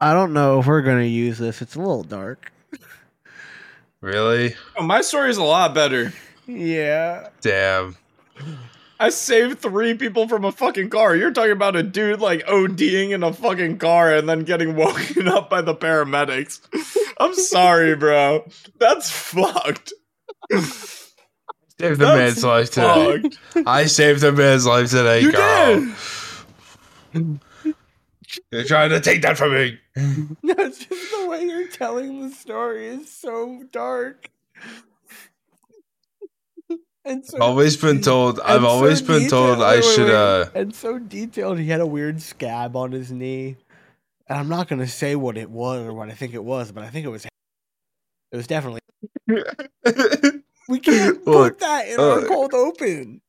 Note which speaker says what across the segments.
Speaker 1: I don't know if we're gonna use this. It's a little dark.
Speaker 2: Really?
Speaker 3: Oh, my story is a lot better.
Speaker 1: Yeah.
Speaker 2: Damn.
Speaker 3: I saved three people from a fucking car. You're talking about a dude like ODing in a fucking car and then getting woken up by the paramedics. I'm sorry, bro. That's fucked.
Speaker 2: Saved the
Speaker 3: That's
Speaker 2: man's life today.
Speaker 3: Fucked.
Speaker 2: I saved a man's life today,
Speaker 3: You
Speaker 2: Karl.
Speaker 3: did.
Speaker 2: You're trying to take that from me.
Speaker 1: No, it's just the way you're telling the story is so dark. And so
Speaker 2: I've always been told. I've
Speaker 1: so
Speaker 2: always been told I
Speaker 1: wait,
Speaker 2: should.
Speaker 1: wait.
Speaker 2: uh
Speaker 1: and so detailed. He had a weird scab on his knee, and I'm not gonna say what it was or what I think it was, but I think it was. It was definitely. We can't
Speaker 2: Look,
Speaker 1: put that in our
Speaker 2: uh,
Speaker 1: cold open.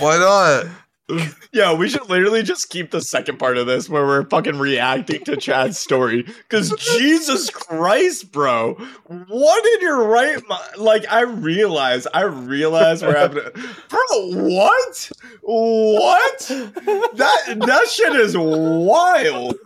Speaker 2: Why not?
Speaker 3: Yeah, we should literally just keep the second part of this where we're fucking reacting to Chad's story. Because Jesus Christ, bro, what in your right mind? Like, I realize, I realize we're having, a- bro, what? What? That that shit is wild.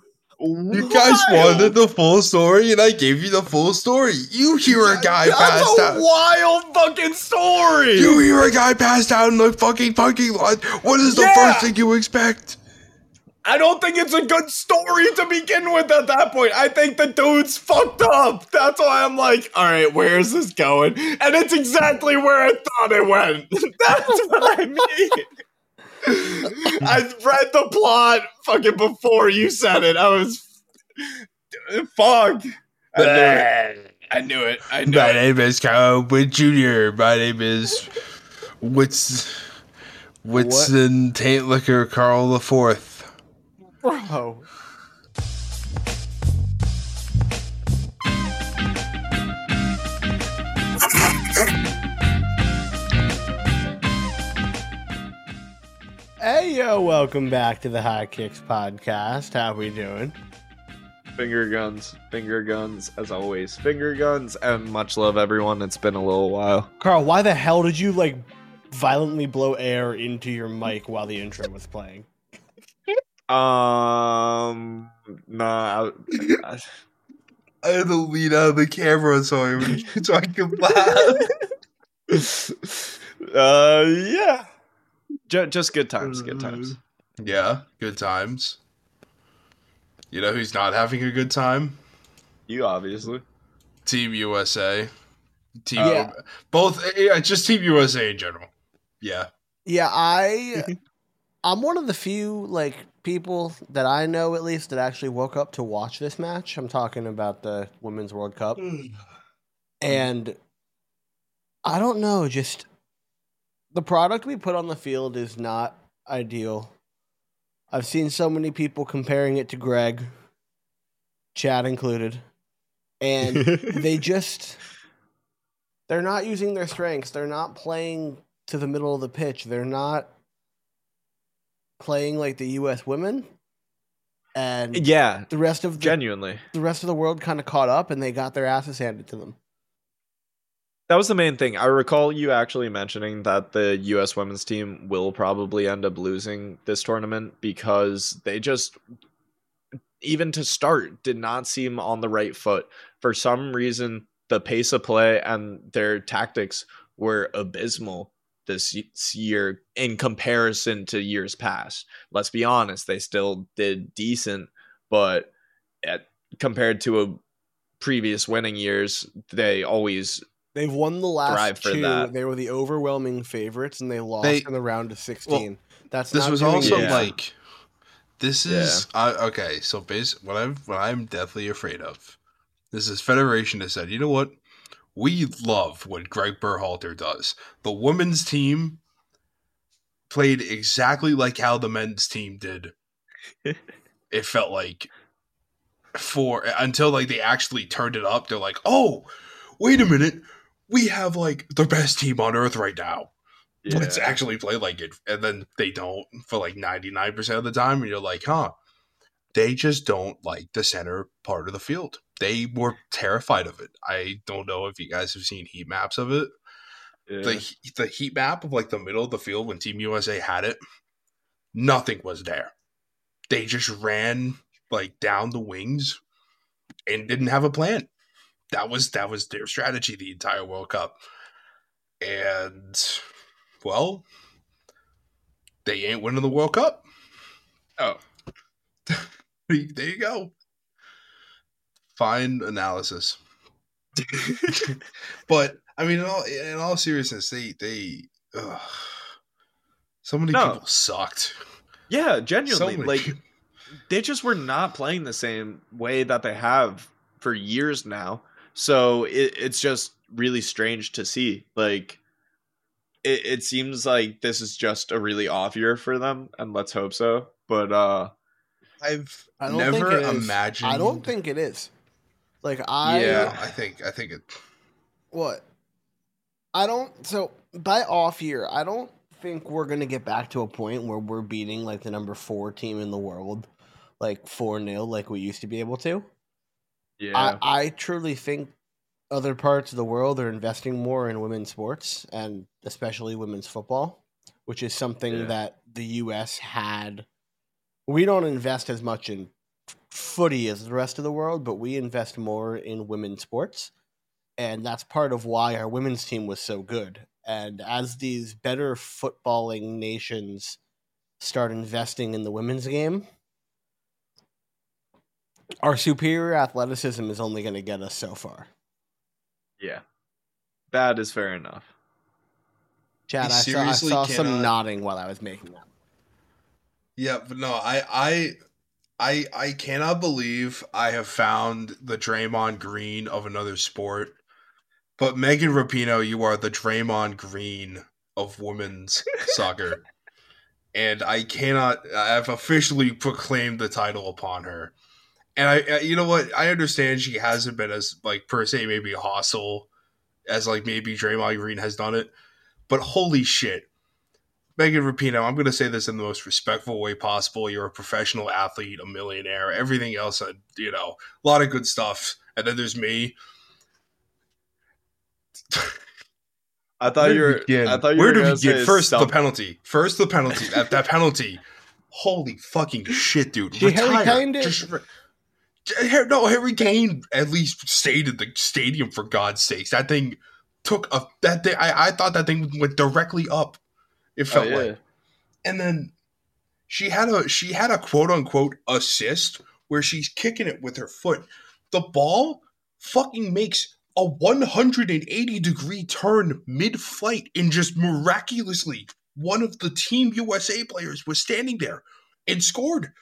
Speaker 2: You guys wanted the full story, and I gave you the full story. You hear a guy
Speaker 3: That's
Speaker 2: passed
Speaker 3: a
Speaker 2: out.
Speaker 3: wild fucking story.
Speaker 2: You hear a guy passed out in the fucking parking lot. What is the
Speaker 3: Yeah.
Speaker 2: first thing you expect?
Speaker 3: I don't think it's a good story to begin with at that point. I think the dude's fucked up. That's why I'm like, all right, where is this going? And it's exactly where I thought it went. That's what I mean. I read the plot fucking before you said it. I was fuck. I knew it. I knew it. I knew
Speaker 2: My
Speaker 3: it.
Speaker 2: name is Kyle Witt Jr. My name is Wits Whitson Taint Liquor Karl the Fourth.
Speaker 1: Bro. Welcome back to the High Kicks podcast. How we doing?
Speaker 3: Finger guns, finger guns, as always. Finger guns, and much love, everyone. It's been a little while.
Speaker 1: Karl, why the hell did you like violently blow air into your mic while the intro was playing?
Speaker 3: Um, nah. I, I,
Speaker 2: I had to lean out of the camera so I, so I could laugh.
Speaker 3: uh, yeah. J- just good times, good mm-hmm. times.
Speaker 2: Yeah, good times. You know who's not having a good time?
Speaker 3: You obviously.
Speaker 2: Team USA. Team
Speaker 1: Yeah.
Speaker 2: both yeah, just Team USA in general. Yeah.
Speaker 1: Yeah, I I'm one of the few like people that I know at least that actually woke up to watch this match. I'm talking about the Women's World Cup. Mm. And I don't know, just the product we put on the field is not ideal. I've seen so many people comparing it to Greg, Chad included. And they just they're not using their strengths. They're not playing to the middle of the pitch. They're not playing like the US women. And
Speaker 3: yeah,
Speaker 1: the rest of the,
Speaker 3: genuinely.
Speaker 1: the rest of the world kind of caught up and they got their asses handed to them.
Speaker 3: That was the main thing. I recall you actually mentioning that the US women's team will probably end up losing this tournament because they just even to start did not seem on the right foot. For some reason, the pace of play and their tactics were abysmal this year in comparison to years past. Let's be honest, they still did decent, but at, compared to a previous winning years, they always
Speaker 1: They've won the last
Speaker 3: for
Speaker 1: two.
Speaker 3: that.
Speaker 1: They were the overwhelming favorites, and they lost
Speaker 2: They-
Speaker 1: in the round of sixteen. That's
Speaker 2: This
Speaker 1: not
Speaker 2: was also.
Speaker 3: Yeah.
Speaker 2: like this is I okay, so base what I'm what I'm deathly afraid of. This is Federation has said, you know what? We love what Greg Berhalter does. The women's team played exactly like how the men's team did. it felt like for until like they actually turned it up, they're like, oh, wait a minute. We have like the best team on earth right now. Let's actually play like it and then they don't for like 99% of the time and you're like huh they just don't like the center part of the field. They were terrified of it. I don't know if you guys have seen heat maps of it.
Speaker 3: Yeah.
Speaker 2: the, the heat map of like the middle of the field when team usa had it nothing was there. They just ran like down the wings and didn't have a plan. That was that was their strategy the entire World Cup. And well, they ain't winning the World Cup.
Speaker 3: Oh.
Speaker 2: there you go. Fine analysis. but I mean, in all in all seriousness, they they ugh, so many
Speaker 3: No.
Speaker 2: people sucked.
Speaker 3: Yeah,
Speaker 2: So
Speaker 3: genuinely.
Speaker 2: many
Speaker 3: like they just were not playing the same way that they have for years now. So it, it's just really strange to see. Like it, it seems like this is just a really off year for them, and let's hope so. But uh
Speaker 2: I've
Speaker 1: I don't
Speaker 2: never
Speaker 1: think it is.
Speaker 2: imagined.
Speaker 1: I don't think it is. Like I
Speaker 2: yeah, I think I think it.
Speaker 1: what? I don't so by off year, I don't think we're gonna get back to a point where we're beating like the number four team in the world, like four 0 like we used to be able to.
Speaker 3: Yeah.
Speaker 1: I, I truly think other parts of the world are investing more in women's sports and especially women's football, which is something
Speaker 3: Yeah.
Speaker 1: that the US had. We don't invest as much in footy as the rest of the world, but we invest more in women's sports. And that's part of why our women's team was so good. And as these better footballing nations start investing in the women's game, our superior athleticism is only going to get us so far.
Speaker 3: yeah. That is fair enough.
Speaker 1: Chad, I saw, I
Speaker 2: seriously
Speaker 1: saw some nodding while I was making that.
Speaker 2: Yeah, but no, I I I I cannot believe I have found the Draymond Green of another sport. But Megan Rapinoe, you are the Draymond Green of women's soccer. And I cannot I've officially proclaimed the title upon her. And I, I you know what? I understand she hasn't been as like per se maybe hostile as like maybe Draymond Green has done it. But holy shit. Megan Rapinoe, I'm going to say this in the most respectful way possible. You're a professional athlete, a millionaire, everything else, uh, you know, a lot of good stuff. And then there's me.
Speaker 3: I thought
Speaker 2: Where
Speaker 3: you
Speaker 2: to
Speaker 3: were
Speaker 2: begin?
Speaker 3: I thought you
Speaker 2: Where
Speaker 3: were
Speaker 2: to
Speaker 3: gonna
Speaker 2: begin?
Speaker 3: say
Speaker 2: First, the penalty. First, the penalty. that, that penalty. Holy fucking shit, dude.
Speaker 1: She
Speaker 2: Retire.
Speaker 1: Kaned it?
Speaker 2: Just re- Har- no, Harry Kane at least stayed in the stadium for God's sakes. That thing took a that thing. I, I thought that thing went directly up. It
Speaker 3: Oh,
Speaker 2: felt
Speaker 3: yeah.
Speaker 2: like and then she had a she had a quote unquote assist where she's kicking it with her foot. The ball fucking makes a 180 degree turn mid flight and just miraculously one of the team USA players was standing there and scored.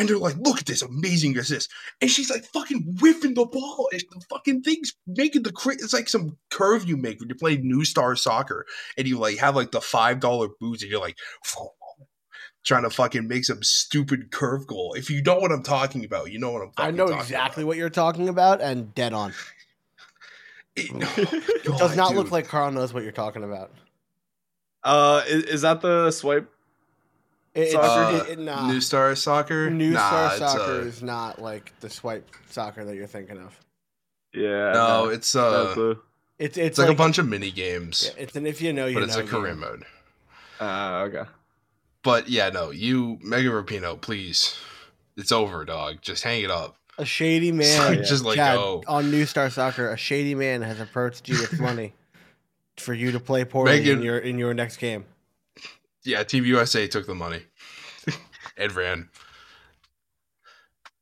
Speaker 2: And they're like, look at this amazing assist. And she's like fucking whiffing the ball. And the fucking thing's making the cra- it's like some curve you make when you're playing New Star Soccer and you like have like the five dollar boots and you're like trying to fucking make some stupid curve goal. If you know what I'm talking about, you know what I'm
Speaker 1: talking
Speaker 2: about.
Speaker 1: I know
Speaker 2: talking
Speaker 1: exactly
Speaker 2: about.
Speaker 1: what you're talking about, and dead on.
Speaker 2: It,
Speaker 1: It
Speaker 2: God,
Speaker 1: does not look like Karl knows what you're talking about.
Speaker 3: Uh, is, is that the swipe?
Speaker 1: It, it's,
Speaker 3: Soccer?
Speaker 1: it, it- nah.
Speaker 2: New Star Soccer.
Speaker 1: New
Speaker 2: Nah,
Speaker 1: Star Soccer
Speaker 2: uh,
Speaker 1: is not like the swipe soccer that you're thinking of.
Speaker 3: Yeah.
Speaker 2: no, it's uh,
Speaker 3: no clue.
Speaker 1: It's
Speaker 2: it's
Speaker 1: it's,
Speaker 2: like, a bunch of mini games,
Speaker 1: Yeah, it's an if you know you
Speaker 2: but it's
Speaker 1: know
Speaker 2: a career
Speaker 1: game.
Speaker 2: mode.
Speaker 3: Uh, okay.
Speaker 2: But yeah, no, you Mega Rapinoe, please. It's over, dog. Just hang it up.
Speaker 1: A shady man,
Speaker 2: Just, just let
Speaker 1: Chad,
Speaker 2: go.
Speaker 1: on New Star Soccer. A shady man has approached you with money for you to play poorly in your in your next game.
Speaker 2: Yeah, Team USA took the money and ran.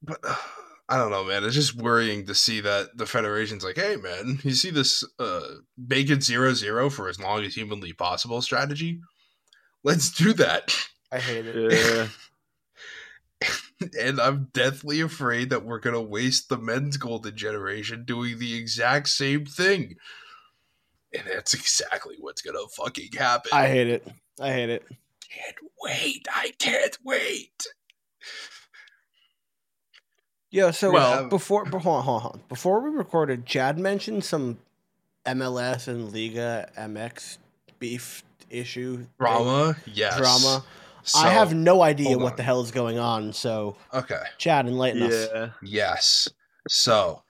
Speaker 2: But uh, I don't know, man. It's just worrying to see that the federation's like, hey, man, you see this uh, make it zero zero for as long as humanly possible strategy? Let's do that.
Speaker 1: I hate it.
Speaker 3: Yeah.
Speaker 2: and I'm deathly afraid that we're gonna waste the men's golden generation doing the exact same thing. And that's exactly what's gonna fucking happen.
Speaker 1: I hate it. I hate it.
Speaker 2: can't wait. I can't wait.
Speaker 1: Yeah. So
Speaker 2: Well-
Speaker 1: before, before hold on, hold on. before we recorded, Chad mentioned some MLS and Liga MX beef issue
Speaker 2: Drama, yes.
Speaker 1: drama.
Speaker 2: So-
Speaker 1: I have no idea what
Speaker 2: on.
Speaker 1: the hell is going on. So,
Speaker 2: Okay.
Speaker 1: Chad, enlighten us.
Speaker 2: Yes. So,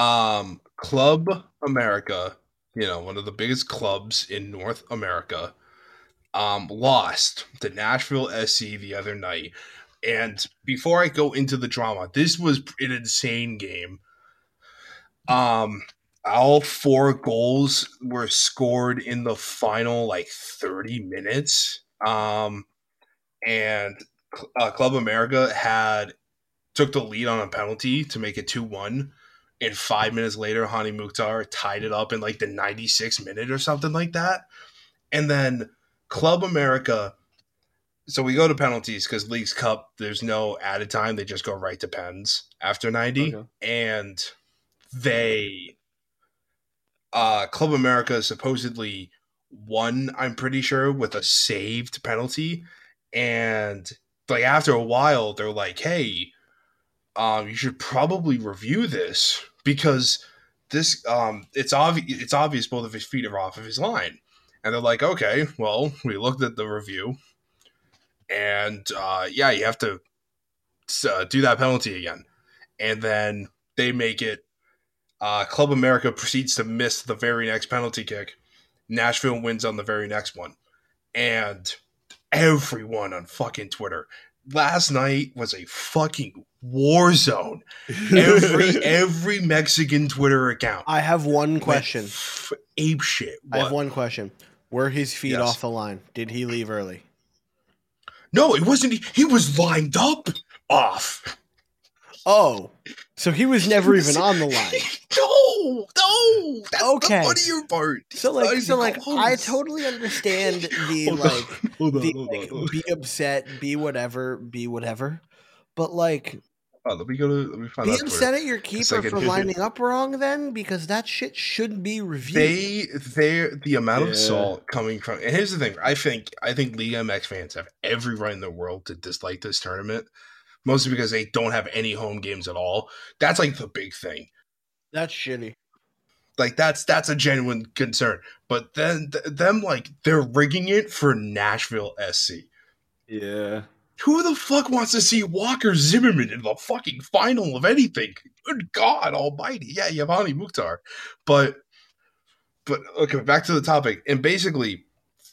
Speaker 2: um, Club America, you know, one of the biggest clubs in North America, um, lost to Nashville SC the other night And before I go into the drama, this was an insane game. Um, all four goals were scored in the final like 30 minutes. Um, and uh, Club America had took the lead on a penalty to make it 2 1. And five minutes later, Hany Mukhtar tied it up in like the 96th minute or something like that. And then Club America. So we go to penalties because Leagues Cup, there's no added time. They just go right to pens after 90.
Speaker 3: Okay.
Speaker 2: And they, uh, Club America supposedly won, I'm pretty sure, with a saved penalty. And like after a while, they're like, hey, um, you should probably review this because this um it's obvious it's obvious both of his feet are off of his line. And they're like, okay, well, we looked at the review, and uh, yeah, you have to uh, do that penalty again. And then they make it. Uh, Club America proceeds to miss the very next penalty kick. Nashville wins on the very next one, and everyone on fucking Twitter last night was a fucking war zone. Every every Mexican Twitter account.
Speaker 1: I have one question.
Speaker 2: f- ape shit.
Speaker 1: I have one question. Were his feet
Speaker 2: Yes.
Speaker 1: off the line? Did he leave early?
Speaker 2: No, it wasn't. He was lined up off.
Speaker 1: Oh, so he was never even on the line.
Speaker 2: No, no. That's
Speaker 1: Okay.
Speaker 2: the funnier part.
Speaker 1: So
Speaker 2: not
Speaker 1: like, so like, I totally understand the
Speaker 2: Hold
Speaker 1: like,
Speaker 2: hold on,
Speaker 1: the
Speaker 2: hold on,
Speaker 1: like,
Speaker 2: on.
Speaker 1: be upset, be whatever, be whatever. But like,
Speaker 2: Oh, let me go to. Let me find
Speaker 1: be upset at your keeper for lining up wrong, then because that shit should be reviewed.
Speaker 2: They, they, the amount of salt coming from. And here's the thing: I think, I think Liga MX fans have every right in the world to dislike this tournament, mostly because they don't have any home games at all. That's like the big thing.
Speaker 1: That's shitty.
Speaker 2: Like that's that's a genuine concern. But then th- them like they're rigging it for Nashville SC.
Speaker 3: Yeah.
Speaker 2: Who the fuck wants to see Walker Zimmerman in the fucking final of anything? Good God Almighty! Yeah, Yavani Mukhtar, but but okay, back to the topic. And basically,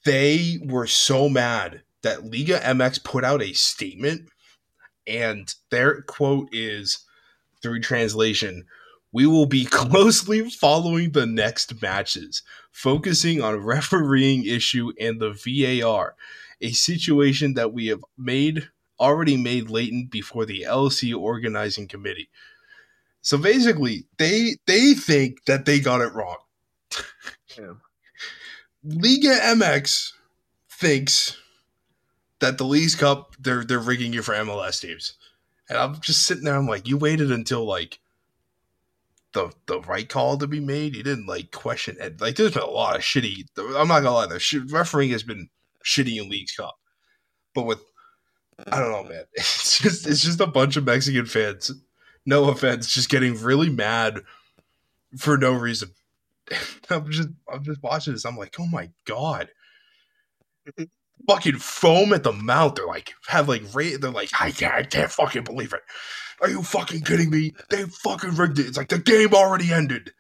Speaker 2: they were so mad that Liga MX put out a statement, and their quote is through translation. We will be closely following the next matches, focusing on refereeing issue and the VAR a situation that we have made already made latent before the LC organizing committee. So basically, they they think that they got it wrong.
Speaker 3: Yeah.
Speaker 2: Liga MX thinks that the Leagues Cup they're they're rigging you for MLS teams, and I'm just sitting there. I'm like, you waited until like the the right call to be made. You didn't like question it. Like, there's been a lot of shitty. I'm not gonna lie, the sh- refereeing has been shitty in Leagues Cup, but with I don't know, man. It's just it's just a bunch of Mexican fans. No offense, just getting really mad for no reason. I'm just I'm just watching this. I'm like, oh my god. Mm-hmm. Fucking foam at the mouth. They're like have like ra- they're like, I can't, I can't fucking believe it. Are you fucking kidding me? They fucking rigged it. It's like the game already ended.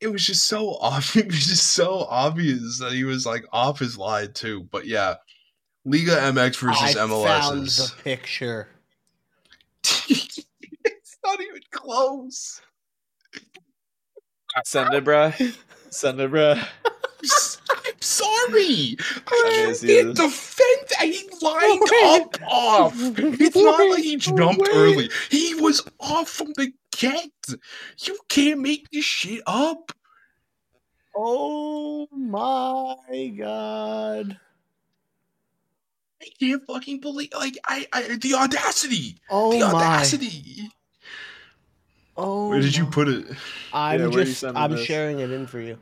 Speaker 2: It was just so obvious. It was just so obvious that he was like off his line too. But yeah, Liga MX versus
Speaker 1: I
Speaker 2: MLS
Speaker 1: found the picture.
Speaker 2: it's not even close.
Speaker 3: Send it, bruh. Send it, bruh.
Speaker 2: I'm sorry. I
Speaker 3: is
Speaker 2: can't
Speaker 3: you.
Speaker 2: defend. He lined up off. It's not like he jumped
Speaker 1: Wait.
Speaker 2: early. He was off from the get. You can't make this shit up.
Speaker 1: Oh my god.
Speaker 2: I can't fucking believe. Like I, I the audacity.
Speaker 1: Oh
Speaker 2: the
Speaker 1: my.
Speaker 2: audacity.
Speaker 1: Oh.
Speaker 2: Where did you put it?
Speaker 1: I'm
Speaker 3: Yeah,
Speaker 1: just I'm
Speaker 3: this?
Speaker 1: sharing it in for you.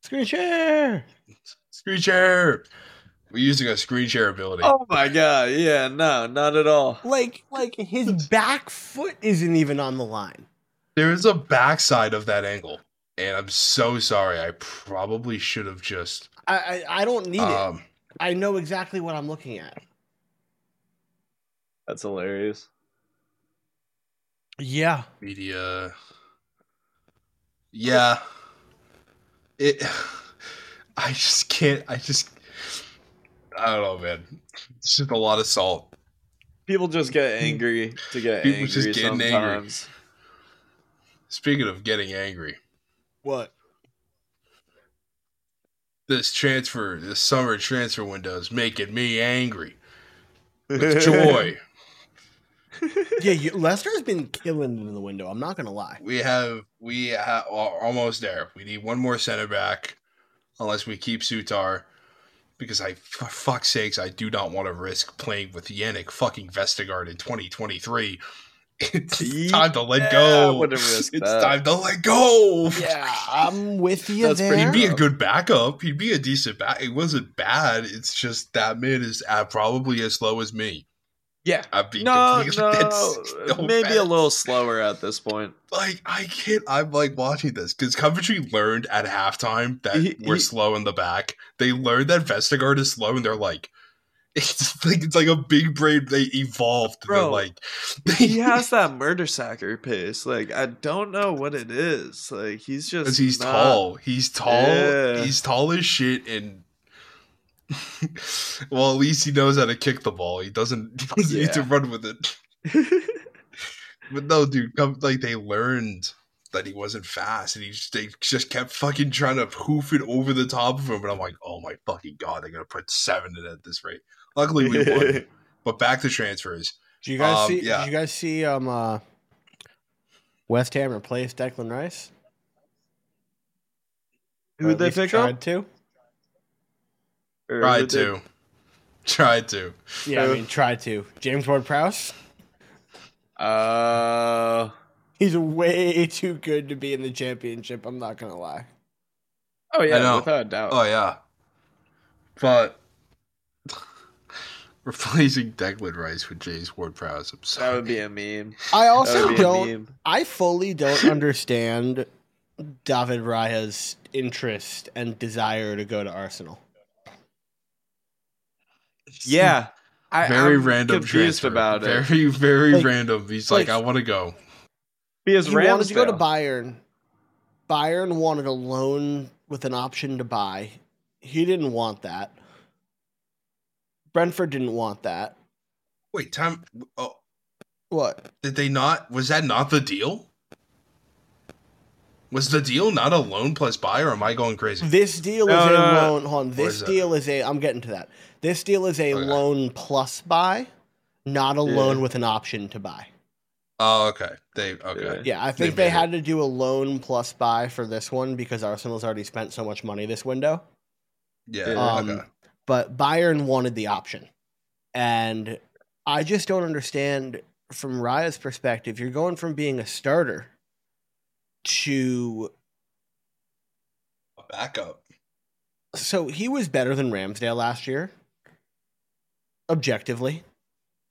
Speaker 1: Screen share.
Speaker 2: Screen share. We're using a screen share ability.
Speaker 3: Oh my god. Yeah, no, not at all.
Speaker 1: Like like his back foot isn't even on the line.
Speaker 2: There is a backside of that angle, and I'm so sorry. I probably should have just.
Speaker 1: I I, I don't need it.
Speaker 2: Um,
Speaker 1: I know exactly what I'm looking at.
Speaker 3: That's hilarious.
Speaker 1: Yeah.
Speaker 2: media. Yeah. It. I just can't. I just. I don't know, man. It's just a lot of salt.
Speaker 3: People just get angry to get
Speaker 2: People
Speaker 3: angry
Speaker 2: just getting angry. Speaking of getting angry,
Speaker 1: What?
Speaker 2: this transfer, this summer transfer window is making me angry with joy.
Speaker 1: Yeah, you, Leicester's been killing it in the window. I'm not gonna lie.
Speaker 2: we have we ha- are almost there. We need one more center back, unless we keep Souttar. Because I, for fuck's sakes, I do not want to risk playing with Jannik fucking Vestergaard in 2023. It's time to let
Speaker 3: Yeah,
Speaker 2: go.
Speaker 3: risk
Speaker 2: it's
Speaker 3: that.
Speaker 2: time to let go.
Speaker 1: Yeah, I'm with you
Speaker 3: That's
Speaker 1: there.
Speaker 2: He'd be a good backup. He'd be a decent back. It wasn't bad. It's just that man is uh, probably as slow as me.
Speaker 3: Yeah.
Speaker 2: I'd be
Speaker 3: No, no,
Speaker 2: it's no
Speaker 3: maybe a little slower at this point.
Speaker 2: like I can't. I'm like watching this because Coventry learned at halftime that
Speaker 3: He-
Speaker 2: we're
Speaker 3: he-
Speaker 2: slow in the back. They learned that Vestergaard is slow, and they're like, it's like it's like a big brain. They evolved. They're
Speaker 3: Bro,
Speaker 2: like,
Speaker 3: He has that Mertesacker pace. Like I don't know what it is. Like he's just
Speaker 2: because he's
Speaker 3: not-
Speaker 2: tall. He's tall.
Speaker 3: Yeah.
Speaker 2: He's tall as shit, and well, at least he knows how to kick the ball. He doesn't, he doesn't need to run with it. But no, dude, like they learned that he wasn't fast, and he just, they just kept fucking trying to hoof it over the top of him. And I'm like, oh my fucking god, they're gonna put seven in at this rate. Luckily, we won. but back to transfers.
Speaker 1: Do you guys
Speaker 2: Um,
Speaker 1: see?
Speaker 2: yeah.
Speaker 1: Did you guys see? Um, uh, West Ham replaced Declan Rice.
Speaker 3: Who'd
Speaker 1: at
Speaker 3: they
Speaker 1: least
Speaker 3: pick up?
Speaker 1: tried to.
Speaker 3: Or
Speaker 2: Tried
Speaker 3: who'd they-
Speaker 2: to, tried to.
Speaker 1: Yeah, I mean, tried to. James Ward-Prowse.
Speaker 3: Uh,
Speaker 1: He's way too good to be in the championship. I'm not gonna lie.
Speaker 3: oh yeah, without a doubt.
Speaker 2: Oh yeah, but replacing Declan Rice with James Ward Prowse.
Speaker 3: That would be a meme.
Speaker 1: I also
Speaker 3: would be a
Speaker 1: don't. I fully don't understand David Raya's interest and desire to go to Arsenal.
Speaker 3: Yeah, I,
Speaker 2: very
Speaker 3: I'm
Speaker 2: random
Speaker 3: confused
Speaker 2: transfer.
Speaker 3: about it
Speaker 2: Very very
Speaker 1: Like-
Speaker 2: random. He's like,
Speaker 1: like-
Speaker 2: I want to go.
Speaker 3: because
Speaker 1: he wanted to go to
Speaker 3: Ramsdale-
Speaker 1: Bayern. Bayern wanted a loan with an option to buy. He didn't want that. Brentford didn't want that.
Speaker 2: Wait, time. Oh,
Speaker 1: What?
Speaker 2: did they not? Was that not the deal? Was the deal not a loan plus buy, or am I going crazy?
Speaker 1: This deal
Speaker 3: No,
Speaker 1: is a
Speaker 3: no, no.
Speaker 1: loan. Hold on. This
Speaker 2: that?
Speaker 1: deal is a. I'm getting to that. This deal is a
Speaker 2: Okay.
Speaker 1: loan plus buy, not a
Speaker 3: Yeah.
Speaker 1: loan with an option to buy.
Speaker 2: Oh, okay. They okay.
Speaker 1: Yeah, I think
Speaker 2: They
Speaker 1: they,
Speaker 2: made it.
Speaker 1: had to do a loan plus buy for this one because Arsenal's already spent so much money this window.
Speaker 2: Yeah.
Speaker 1: Um,
Speaker 2: okay.
Speaker 1: But Bayern wanted the option. And I just don't understand from Raya's perspective, you're going from being a starter to
Speaker 2: A backup.
Speaker 1: so he was better than Ramsdale last year. Objectively.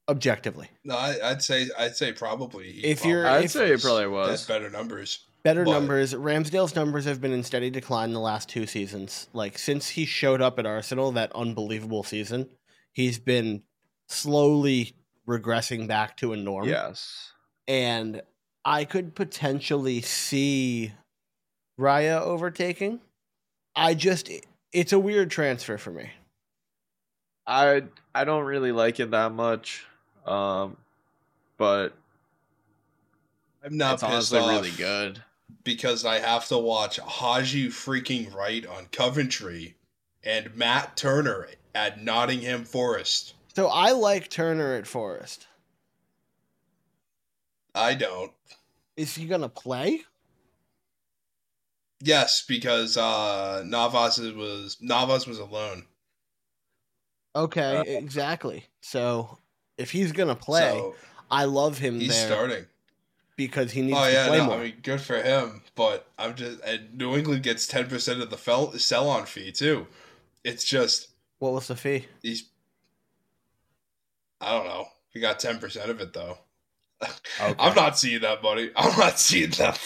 Speaker 1: Objectively.
Speaker 2: No, I, I'd say I'd say probably. he
Speaker 1: If you're-
Speaker 3: I'd say it probably
Speaker 2: has
Speaker 3: was.
Speaker 2: better numbers.
Speaker 1: Better
Speaker 2: But-
Speaker 1: numbers. Ramsdale's numbers have been in steady decline the last two seasons. Like since he showed up at Arsenal that unbelievable season, he's been slowly regressing back to a norm.
Speaker 3: Yes.
Speaker 1: And I could potentially see Raya overtaking. I just it's a weird transfer for me.
Speaker 3: I I don't really like it that much. Um but
Speaker 2: I'm not
Speaker 3: it's
Speaker 2: pissed
Speaker 3: honestly
Speaker 2: off
Speaker 3: really good.
Speaker 2: because I have to watch Haji freaking Wright on Coventry and Matt Turner at Nottingham Forest.
Speaker 1: So I like Turner at Forest.
Speaker 2: I don't.
Speaker 1: Is he gonna play?
Speaker 2: Yes, because uh Navas was Navas was alone.
Speaker 1: Okay,
Speaker 3: Uh,
Speaker 1: exactly. So if he's gonna play,
Speaker 2: So
Speaker 1: I love him
Speaker 2: he's
Speaker 1: there
Speaker 2: starting.
Speaker 1: because he needs
Speaker 2: Oh
Speaker 1: to
Speaker 2: yeah,
Speaker 1: play
Speaker 2: no,
Speaker 1: more.
Speaker 2: I mean good for him. But I'm just and New England gets ten percent of the fel- sell on fee too. It's just
Speaker 1: what was the fee?
Speaker 2: he's I don't know. He got ten percent of it though.
Speaker 1: Okay.
Speaker 2: I'm not seeing that money. I'm not seeing that.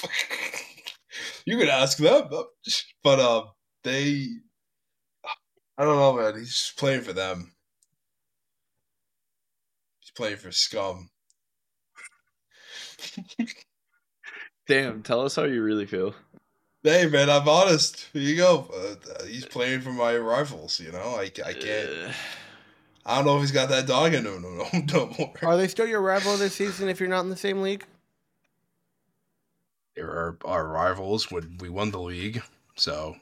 Speaker 2: you can ask them, but um, they. I don't know, man. He's playing for them. He's playing for scum.
Speaker 3: Damn, tell us how you really feel.
Speaker 2: Hey, man, I'm honest. Here you go. Uh, he's playing for my rivals. You know, I, I can't. I don't know if he's got that dog in no no no no more.
Speaker 1: Are they still your rival this season if you're not in the same league?
Speaker 2: They were our rivals when we won the league. So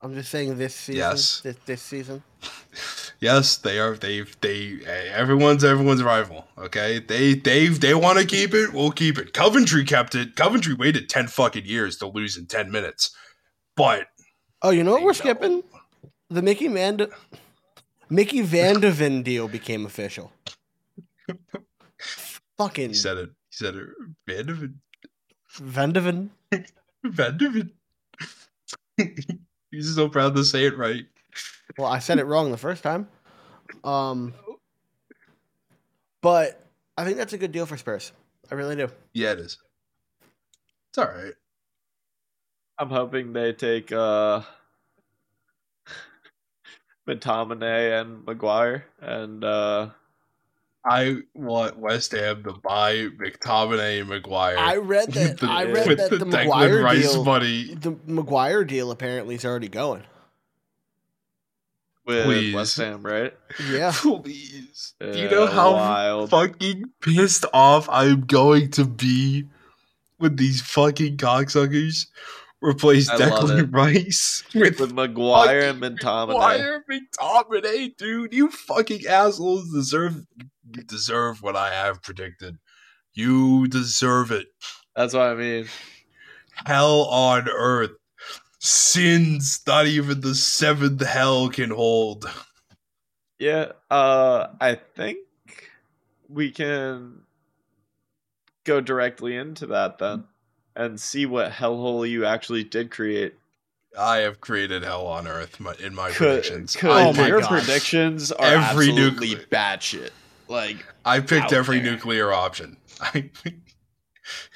Speaker 1: I'm just saying this season.
Speaker 2: Yes.
Speaker 1: This, this season.
Speaker 2: yes, they are. They've they everyone's everyone's rival. Okay, they they they want to keep it. We'll keep it. Coventry kept it. Coventry waited ten fucking years to lose in ten minutes, but
Speaker 1: Oh, you know what we're
Speaker 2: know.
Speaker 1: skipping? The Mickey Manda Mickey Vandeven deal became official. Fucking
Speaker 2: he said it. He said it. Vanderven.
Speaker 1: Vandeven.
Speaker 2: Vanderven. He's so proud to say it right.
Speaker 1: Well, I said it wrong the first time. Um, but I think that's a good deal for Spurs. I really do.
Speaker 2: Yeah, it is. It's all right.
Speaker 3: I'm hoping they take uh McTominay and Maguire and uh
Speaker 2: I want West Ham to buy McTominay and Maguire.
Speaker 1: I read that.
Speaker 2: the,
Speaker 1: I read that
Speaker 2: the
Speaker 1: the
Speaker 2: Declan
Speaker 1: Maguire
Speaker 2: Rice
Speaker 1: deal.
Speaker 2: money.
Speaker 1: The Maguire deal apparently is already going.
Speaker 3: with
Speaker 2: Please.
Speaker 3: West Ham, right?
Speaker 1: Yeah.
Speaker 2: Please. Do you
Speaker 3: Yeah,
Speaker 2: know how
Speaker 3: wild.
Speaker 2: fucking pissed off I'm going to be with these fucking cocksuckers replace
Speaker 3: I
Speaker 2: Declan. Rice with,
Speaker 3: With Maguire and McTominay.
Speaker 2: Maguire McTominay, dude. You fucking assholes deserve deserve what I have predicted. You deserve it.
Speaker 3: That's what I mean.
Speaker 2: Hell on earth. Sins not even the seventh hell can hold.
Speaker 3: Yeah, uh I think we can go directly into that then and see what hellhole you actually did create.
Speaker 2: I have created hell on earth in my
Speaker 3: Cause,
Speaker 2: predictions.
Speaker 1: Oh my
Speaker 3: cause your
Speaker 1: gosh.
Speaker 3: predictions are
Speaker 2: Every
Speaker 3: absolutely
Speaker 2: nuclear-
Speaker 3: batshit. Like
Speaker 2: I picked every
Speaker 3: there.
Speaker 2: nuclear option. I,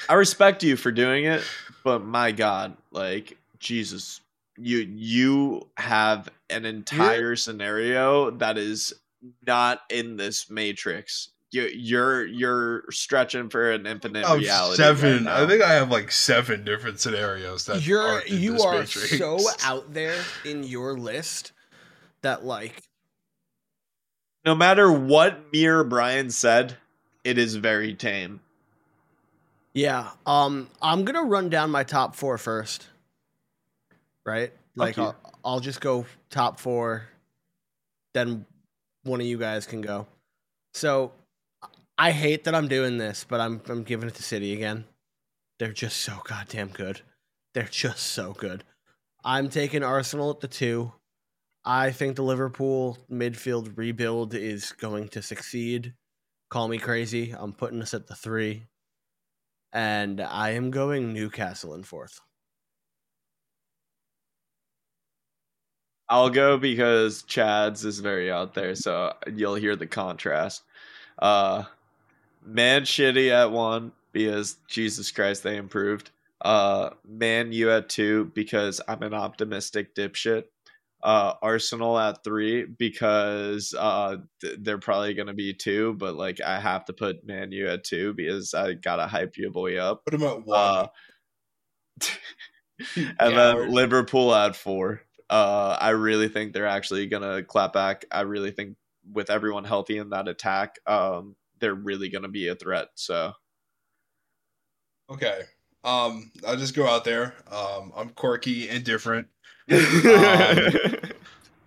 Speaker 3: I respect you for doing it, but my god, like Jesus, you you have an entire scenario that is not in this matrix. You you're you're stretching for an infinite
Speaker 2: have
Speaker 3: reality.
Speaker 2: seven.
Speaker 3: right
Speaker 2: I think I have like seven different scenarios that
Speaker 1: You're
Speaker 2: aren't in
Speaker 1: you
Speaker 2: this
Speaker 1: are
Speaker 2: matrix.
Speaker 1: so out there in your list that like
Speaker 3: no matter what Mir Brian said, it is very tame.
Speaker 1: yeah. Um, I'm gonna run down my top four first. Right. Like. I'll, I'll just go top four. Then one of you guys can go. So I hate that I'm doing this, but I'm I'm giving it to City again. They're just so goddamn good. They're just so good. I'm taking Arsenal at the two. I think the Liverpool midfield rebuild is going to succeed. Call me crazy. I'm putting us at the three. And I am going Newcastle in fourth.
Speaker 3: I'll go because Chad's is very out there, so you'll hear the contrast. Uh Man Shitty at one because Jesus Christ they improved. Uh Man U at two because I'm an optimistic dipshit. Uh Arsenal at three because uh th- they're probably gonna be two, but like I have to put Man U at two because I gotta hype you boy up.
Speaker 2: Put him at one.
Speaker 3: Uh, and
Speaker 2: Coward.
Speaker 3: then Liverpool at four. Uh, I really think they're actually gonna clap back. I really think with everyone healthy in that attack, um, they're really gonna be a threat. So
Speaker 2: okay. Um, I'll just go out there. Um, I'm quirky, indifferent.
Speaker 3: Um,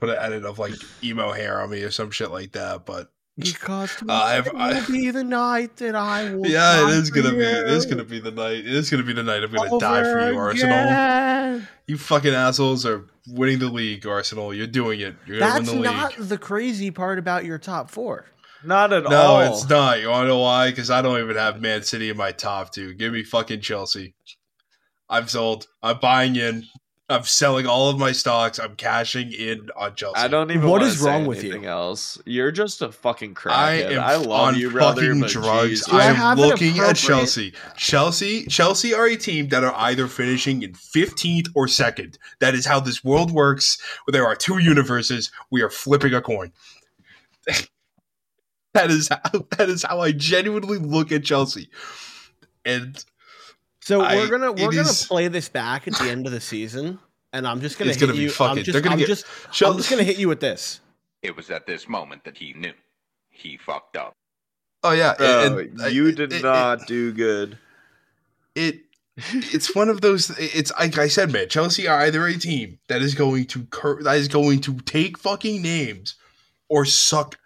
Speaker 2: Put an edit of like emo hair on me or some shit like that. But
Speaker 1: Because
Speaker 2: Uh, I've-
Speaker 1: tomorrow
Speaker 2: I-
Speaker 1: will be the night that I will.
Speaker 2: yeah, it
Speaker 1: die
Speaker 2: is gonna
Speaker 1: for
Speaker 2: be. It is gonna be the night. It is gonna be the night I'm gonna die for you, Arsenal.
Speaker 1: again.
Speaker 2: You fucking assholes are winning the league, Arsenal. You're doing it. You're gonna
Speaker 1: That's
Speaker 2: win the
Speaker 1: not the crazy part about your top four.
Speaker 3: Not at
Speaker 2: No,
Speaker 3: all.
Speaker 2: No, it's not. You wanna know why? Because I don't even have Man City in my top two. Give me fucking Chelsea. I'm sold. I'm buying in. I'm selling all of my stocks. I'm cashing in on Chelsea.
Speaker 3: I don't even.
Speaker 1: What is
Speaker 3: say
Speaker 1: wrong with you?
Speaker 3: Else, you're just a fucking
Speaker 2: I
Speaker 3: crackhead.
Speaker 2: am
Speaker 3: I, love
Speaker 2: on
Speaker 3: you, brother.
Speaker 2: fucking drugs.
Speaker 3: Jesus.
Speaker 1: I
Speaker 2: I am looking at Chelsea. Chelsea, Chelsea are a team that are either finishing in 15th or second. That is how this world works. Where there are two universes, we are flipping a coin. That is how that is how I genuinely look at Chelsea. And
Speaker 1: So
Speaker 2: I-
Speaker 1: we're gonna we're gonna
Speaker 2: is-
Speaker 1: play this back at the end of the season, and I'm just gonna
Speaker 2: It's
Speaker 1: hit
Speaker 2: gonna be
Speaker 1: you.
Speaker 2: fucking-
Speaker 1: I'm just,
Speaker 2: they're gonna
Speaker 1: I'm
Speaker 2: get-
Speaker 1: just, I'm just gonna hit you with this.
Speaker 4: It was at this moment that he knew he fucked up.
Speaker 2: Oh yeah,
Speaker 3: Bro,
Speaker 2: and- and-
Speaker 3: you did
Speaker 2: it-
Speaker 3: not do good.
Speaker 2: It, it's one of those. It's like I said, man. Chelsea are either a team that is going to cur- that is going to take fucking names, or suck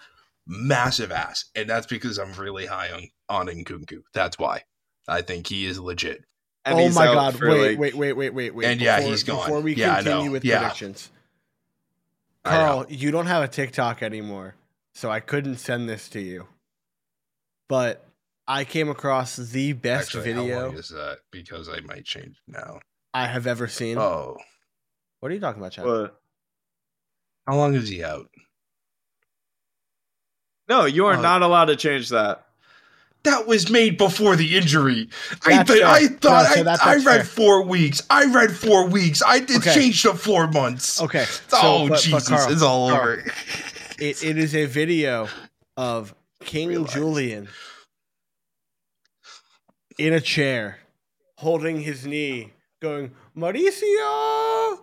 Speaker 2: massive ass, and that's because I'm really high on on Nkunku. That's why I think he is legit.
Speaker 3: And
Speaker 1: oh my god! Wait,
Speaker 3: like-
Speaker 1: wait, wait, wait, wait, wait.
Speaker 2: And yeah,
Speaker 1: Before-
Speaker 2: he's gone.
Speaker 1: Before we
Speaker 2: Yeah, I know.
Speaker 1: continue with
Speaker 2: Yeah.
Speaker 1: predictions, Karl, you don't have a TikTok anymore, so I couldn't send this to you. But I came across the best
Speaker 2: Actually, how
Speaker 1: video
Speaker 2: long is that? Because I might change now.
Speaker 1: I have ever seen.
Speaker 2: Oh,
Speaker 1: What are you talking about, Chad?
Speaker 3: What?
Speaker 2: how long is he out?
Speaker 3: No, you are
Speaker 2: Oh.
Speaker 3: not allowed to change that.
Speaker 2: That was made before the injury. I, th- I thought
Speaker 1: No, so
Speaker 2: I,
Speaker 1: that's-
Speaker 2: I
Speaker 1: that's
Speaker 2: read
Speaker 1: fair.
Speaker 2: four weeks. I read four weeks. I did
Speaker 1: Okay.
Speaker 2: change to four months.
Speaker 1: Okay.
Speaker 2: oh
Speaker 1: but- but
Speaker 2: Jesus,
Speaker 1: Karl,
Speaker 2: it's all
Speaker 1: Karl,
Speaker 2: over.
Speaker 1: It, it is a video of King
Speaker 2: Realize.
Speaker 1: Julien in a chair, holding his knee, going, Mauricio!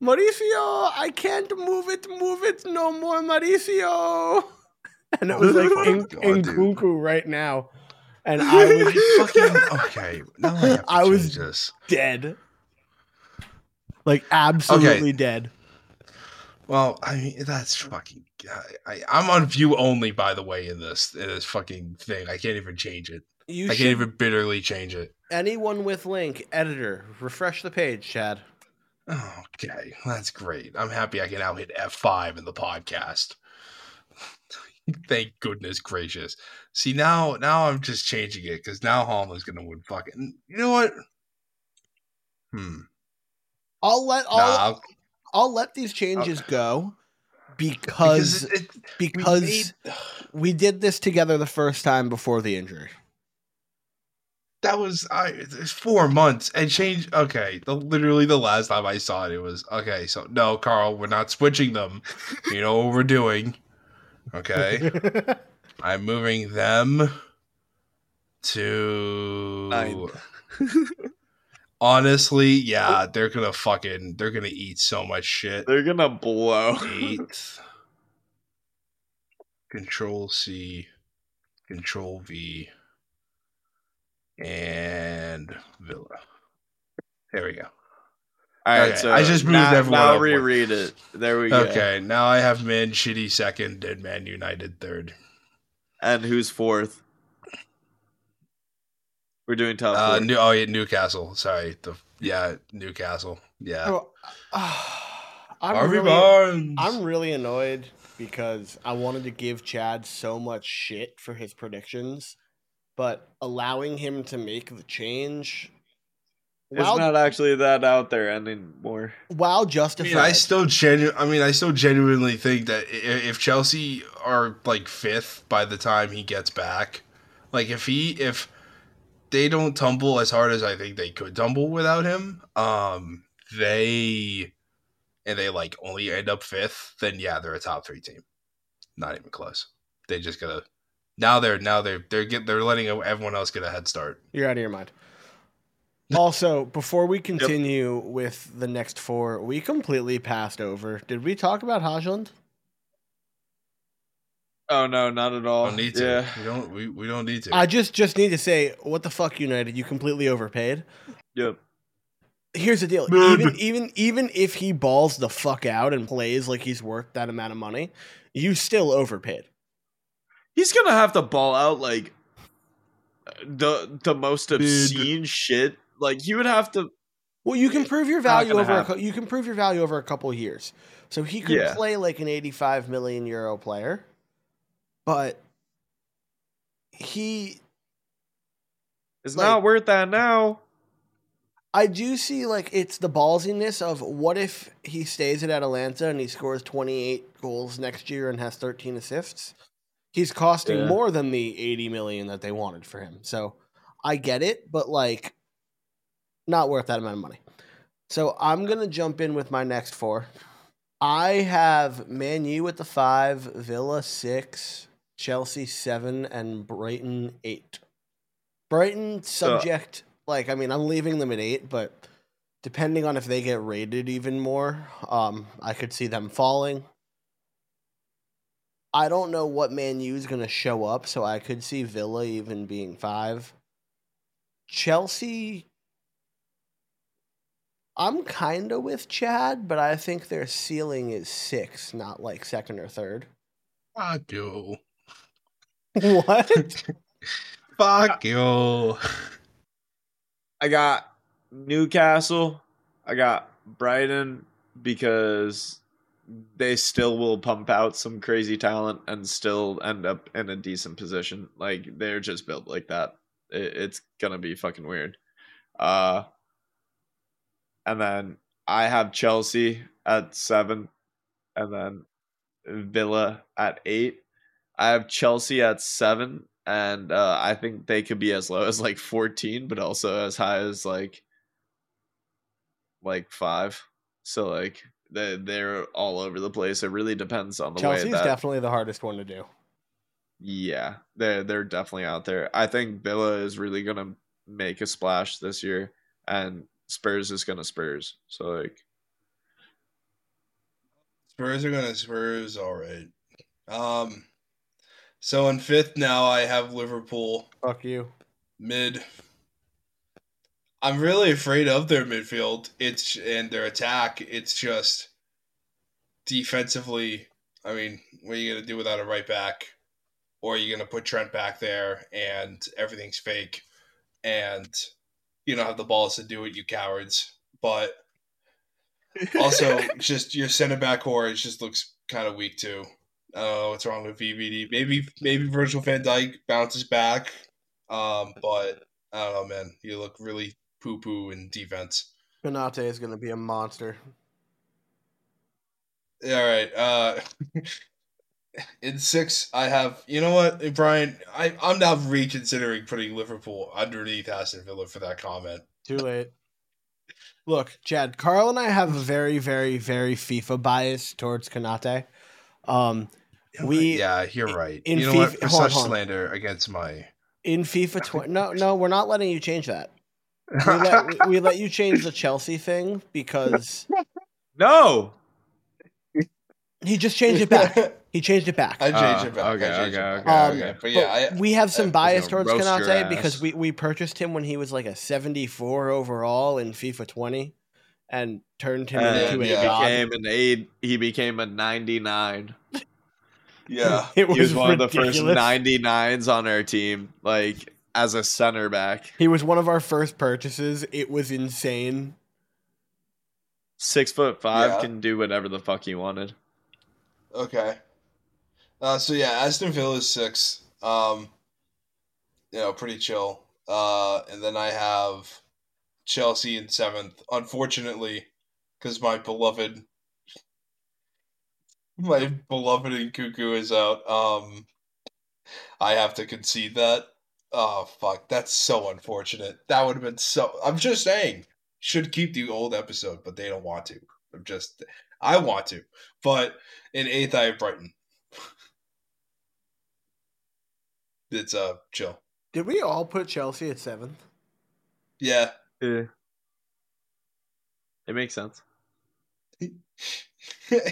Speaker 1: Mauricio! I can't move it, move it no more, Mauricio! And it was like in,
Speaker 2: God,
Speaker 1: in
Speaker 2: dude.
Speaker 1: Nkunku right now. And I was
Speaker 2: fucking okay. Now I have to
Speaker 1: I was-
Speaker 2: change this.
Speaker 1: dead. Like, absolutely dead.
Speaker 2: Well, I mean that's fucking. I, I, I'm on view only, by the way, in this in this fucking thing. I can't even change it.
Speaker 1: You
Speaker 2: I
Speaker 1: should,
Speaker 2: can't even bitterly change it.
Speaker 1: anyone with link, editor, refresh the page, Chad.
Speaker 2: Okay, that's great. I'm happy I can now hit F5 in the podcast. Thank goodness gracious. See now, now I'm just changing it because now Haaland's gonna win. Fucking, you know what? Hmm.
Speaker 1: I'll let
Speaker 2: Nah,
Speaker 1: I'll,
Speaker 2: I'll-
Speaker 1: let these changes go
Speaker 2: because
Speaker 1: because
Speaker 2: it, it, we made-
Speaker 1: we did this together the first time before the injury.
Speaker 2: that was I. It's four months and change. Okay, the, literally the last time I saw it, it was okay. So no, Karl, we're not switching them. You know what we're doing. Okay. I'm moving them to
Speaker 3: Ninth.
Speaker 2: Honestly, yeah, they're gonna fucking they're gonna eat so much shit.
Speaker 3: They're gonna blow.
Speaker 2: Eighth. Control C, Control V, and Villa. There we go.
Speaker 3: All right,
Speaker 2: Okay,
Speaker 3: so
Speaker 2: I just moved
Speaker 3: now,
Speaker 2: everyone
Speaker 3: Now
Speaker 2: up one.
Speaker 3: reread it. There we go.
Speaker 2: Okay, now I have Man Shitty second and Man United third.
Speaker 3: And who's fourth? We're doing top
Speaker 2: Uh,
Speaker 3: four.
Speaker 2: New, oh yeah, Newcastle. Sorry, the yeah Newcastle. Yeah,
Speaker 1: Oh, I'm
Speaker 2: Harvey
Speaker 1: really,
Speaker 2: Barnes.
Speaker 1: I'm really annoyed because I wanted to give Chad so much shit for his predictions, but allowing him to make the change
Speaker 3: it's
Speaker 1: while,
Speaker 3: not actually that out there anymore.
Speaker 1: while
Speaker 2: I mean, I still genu- I mean, I still genuinely think that if Chelsea are like fifth by the time he gets back, like if he if they don't tumble as hard as I think they could tumble without him, um, they and they like only end up fifth, then yeah, they're a top three team. Not even close. They just gotta now they're now they're they're get they're letting everyone else get a head start.
Speaker 1: You're out of your mind. Also, before we continue with the next four, we completely passed over. Did we talk about Højlund?
Speaker 3: Oh no, not at all.
Speaker 2: Don't need to.
Speaker 3: Yeah.
Speaker 2: We don't we, we don't need to.
Speaker 1: I just just need to say, what the fuck, United? You completely overpaid.
Speaker 3: Yep.
Speaker 1: Here's the deal. Even even even if he balls the fuck out and plays like he's worth that amount of money, you still overpaid.
Speaker 3: He's gonna have to ball out like the the most obscene shit. Like you would have to.
Speaker 1: Well, you can prove your value over a,
Speaker 3: happen.
Speaker 1: you can prove your value over a couple years. So he could
Speaker 3: Yeah.
Speaker 1: play like an 85 million euro player, but he
Speaker 3: is
Speaker 1: Like-
Speaker 3: not worth that now.
Speaker 1: I do see like it's the ballsiness of what if he stays at Atalanta and he scores 28 goals next year and has 13 assists? He's costing
Speaker 3: Yeah.
Speaker 1: more than the 80 million that they wanted for him. So I get it, but like not worth that amount of money. So I'm going to jump in with my next four. I have Man U at the 5, Villa 6, Chelsea 7 and Brighton 8. Brighton subject like I mean I'm leaving them at 8, but depending on if they get rated even more, um I could see them falling. I don't know what Man U is going to show up, so I could see Villa even being five. Chelsea, I'm kind of with Chad, but I think their ceiling is six, not like second or third.
Speaker 2: Fuck you.
Speaker 1: What?
Speaker 2: Fuck you.
Speaker 3: I got Newcastle. I got Brighton because they still will pump out some crazy talent and still end up in a decent position. Like they're just built like that. It, it's gonna be fucking weird. Uh, and then I have Chelsea at seven, and then Villa at eight. I have Chelsea at seven, and uh, I think they could be as low as like fourteen, but also as high as like like five. So like they they're all over the place. It really depends on the
Speaker 1: Chelsea's
Speaker 3: way that.
Speaker 1: definitely the hardest one to do.
Speaker 3: yeah, they're they're definitely out there. I think Villa is really gonna make a splash this year, and Spurs is gonna Spurs. So like,
Speaker 2: Spurs are gonna Spurs. All right. Um. So in fifth now, I have Liverpool
Speaker 1: Fuck you.
Speaker 2: mid. I'm really afraid of their midfield. It's and their attack. It's just defensively. I mean, what are you gonna do without a right back? Or are you gonna put Trent back there and everything's fake, and you don't have the balls to do it, you cowards. But also, just your center back core just looks kind of weak too. I what's wrong with VVD. Maybe maybe Virgil van Dijk bounces back, um, but I don't know, man. You look really poo poo in defense.
Speaker 1: Konate is going to be a monster.
Speaker 2: All right. Uh, in six, I have. You know what, Brian? I I'm now reconsidering putting Liverpool underneath Aston Villa for that comment.
Speaker 1: Too late. Look, Chad, Karl and I have a very, very, very FIFA bias towards Konate. Um, we
Speaker 2: yeah, you're right.
Speaker 1: in
Speaker 2: you know what?
Speaker 1: FIFA
Speaker 2: For such
Speaker 1: on.
Speaker 2: slander against my
Speaker 1: in FIFA 20. No, no, we're not letting you change that. We let, we, we let you change the Chelsea thing because
Speaker 3: no.
Speaker 1: he just changed it back. He changed it back.
Speaker 2: I changed
Speaker 3: Oh,
Speaker 2: it back.
Speaker 3: okay,
Speaker 2: I changed
Speaker 3: okay,
Speaker 2: it
Speaker 3: okay,
Speaker 2: back.
Speaker 1: okay.
Speaker 2: But yeah,
Speaker 1: But we have some
Speaker 2: I-
Speaker 1: bias
Speaker 3: gonna
Speaker 1: towards
Speaker 3: roast your
Speaker 1: Konate because we, we purchased him when he was like a 74 overall in FIFA 20 and turned him
Speaker 3: And
Speaker 1: into
Speaker 3: he
Speaker 1: a
Speaker 2: yeah.
Speaker 1: god.
Speaker 3: became an eight. He became a ninety nine.
Speaker 2: Yeah.
Speaker 1: It
Speaker 3: He was one
Speaker 1: ridiculous.
Speaker 3: of the first 99s on our team, like as a center back.
Speaker 1: He was one of our first purchases. It was insane.
Speaker 3: Six foot five
Speaker 2: Yeah.
Speaker 3: can do whatever the fuck he wanted.
Speaker 2: Okay. Uh, so yeah, Aston Villa is six. Um, you know, pretty chill. Uh, and then I have Chelsea in seventh. Unfortunately, because my beloved, my beloved Nkunku is out. Um, I have to concede that. Oh fuck, that's so unfortunate. That would have been so. I'm just saying, should keep the old episode, but they don't want to. I'm just, I want to, but in eighth, I have Brighton. It's uh chill.
Speaker 1: Did we all put Chelsea at seventh?
Speaker 2: Yeah.
Speaker 3: Yeah. It makes sense.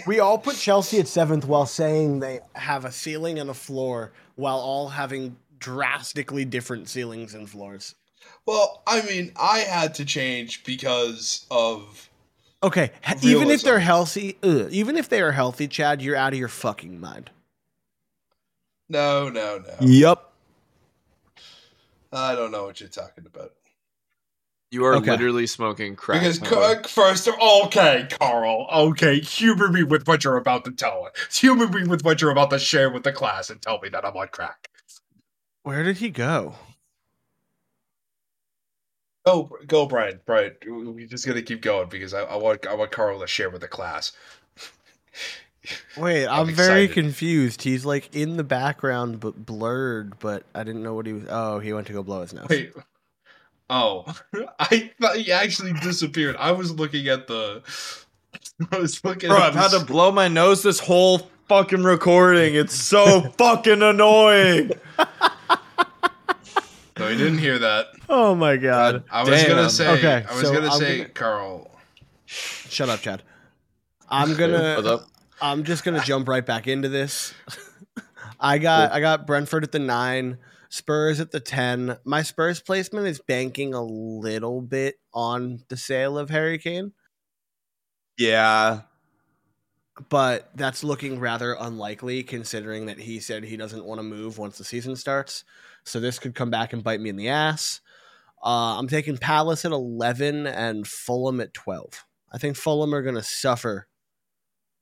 Speaker 1: We all put Chelsea at seventh while saying they have a ceiling and a floor, while all having drastically different ceilings and floors.
Speaker 2: well, I mean, I had to change because of
Speaker 1: Okay, h- even if they're healthy, ugh, even if they are healthy, Chad, you're out of your fucking mind.
Speaker 2: no, no, no.
Speaker 1: Yep.
Speaker 2: I don't know what you're talking about.
Speaker 3: You are
Speaker 1: Okay.
Speaker 3: literally smoking crack.
Speaker 2: Because
Speaker 3: my
Speaker 2: Ca-
Speaker 3: boy.
Speaker 2: first, okay, Karl, okay, humor me with what you're about to tell. Humor me with what you're about to share with the class, and tell me that I'm on crack.
Speaker 1: Where did he go?
Speaker 2: Go, go, Brian. Brian, we're just gonna keep going because I, I want I want Karl to share with the class.
Speaker 1: Wait,
Speaker 2: I'm
Speaker 1: I'm, very confused. He's like in the background but blurred, but I didn't know what he was. Oh, he went to go blow his nose.
Speaker 2: Wait. Oh, I thought he actually disappeared. I was looking at the. I was looking.
Speaker 3: Bro,
Speaker 2: at
Speaker 3: I've had to blow my nose this whole fucking recording. It's so fucking annoying.
Speaker 2: No, he didn't hear that.
Speaker 1: Oh my god.
Speaker 2: I was
Speaker 3: Damn.
Speaker 2: gonna say.
Speaker 1: Okay,
Speaker 2: I was
Speaker 1: so
Speaker 2: gonna
Speaker 1: I'm
Speaker 2: say,
Speaker 1: gonna-
Speaker 2: Karl.
Speaker 1: Shut up, Chad. I'm gonna.
Speaker 3: up?
Speaker 1: I'm just gonna jump right back into this. I got I got Brentford at the nine, Spurs at the ten. My Spurs placement is banking a little bit on the sale of Harry Kane,
Speaker 3: Yeah.
Speaker 1: but that's looking rather unlikely considering that he said he doesn't want to move once the season starts. So this could come back and bite me in the ass. Uh, I'm taking Palace at 11 and Fulham at 12. I think Fulham are going to suffer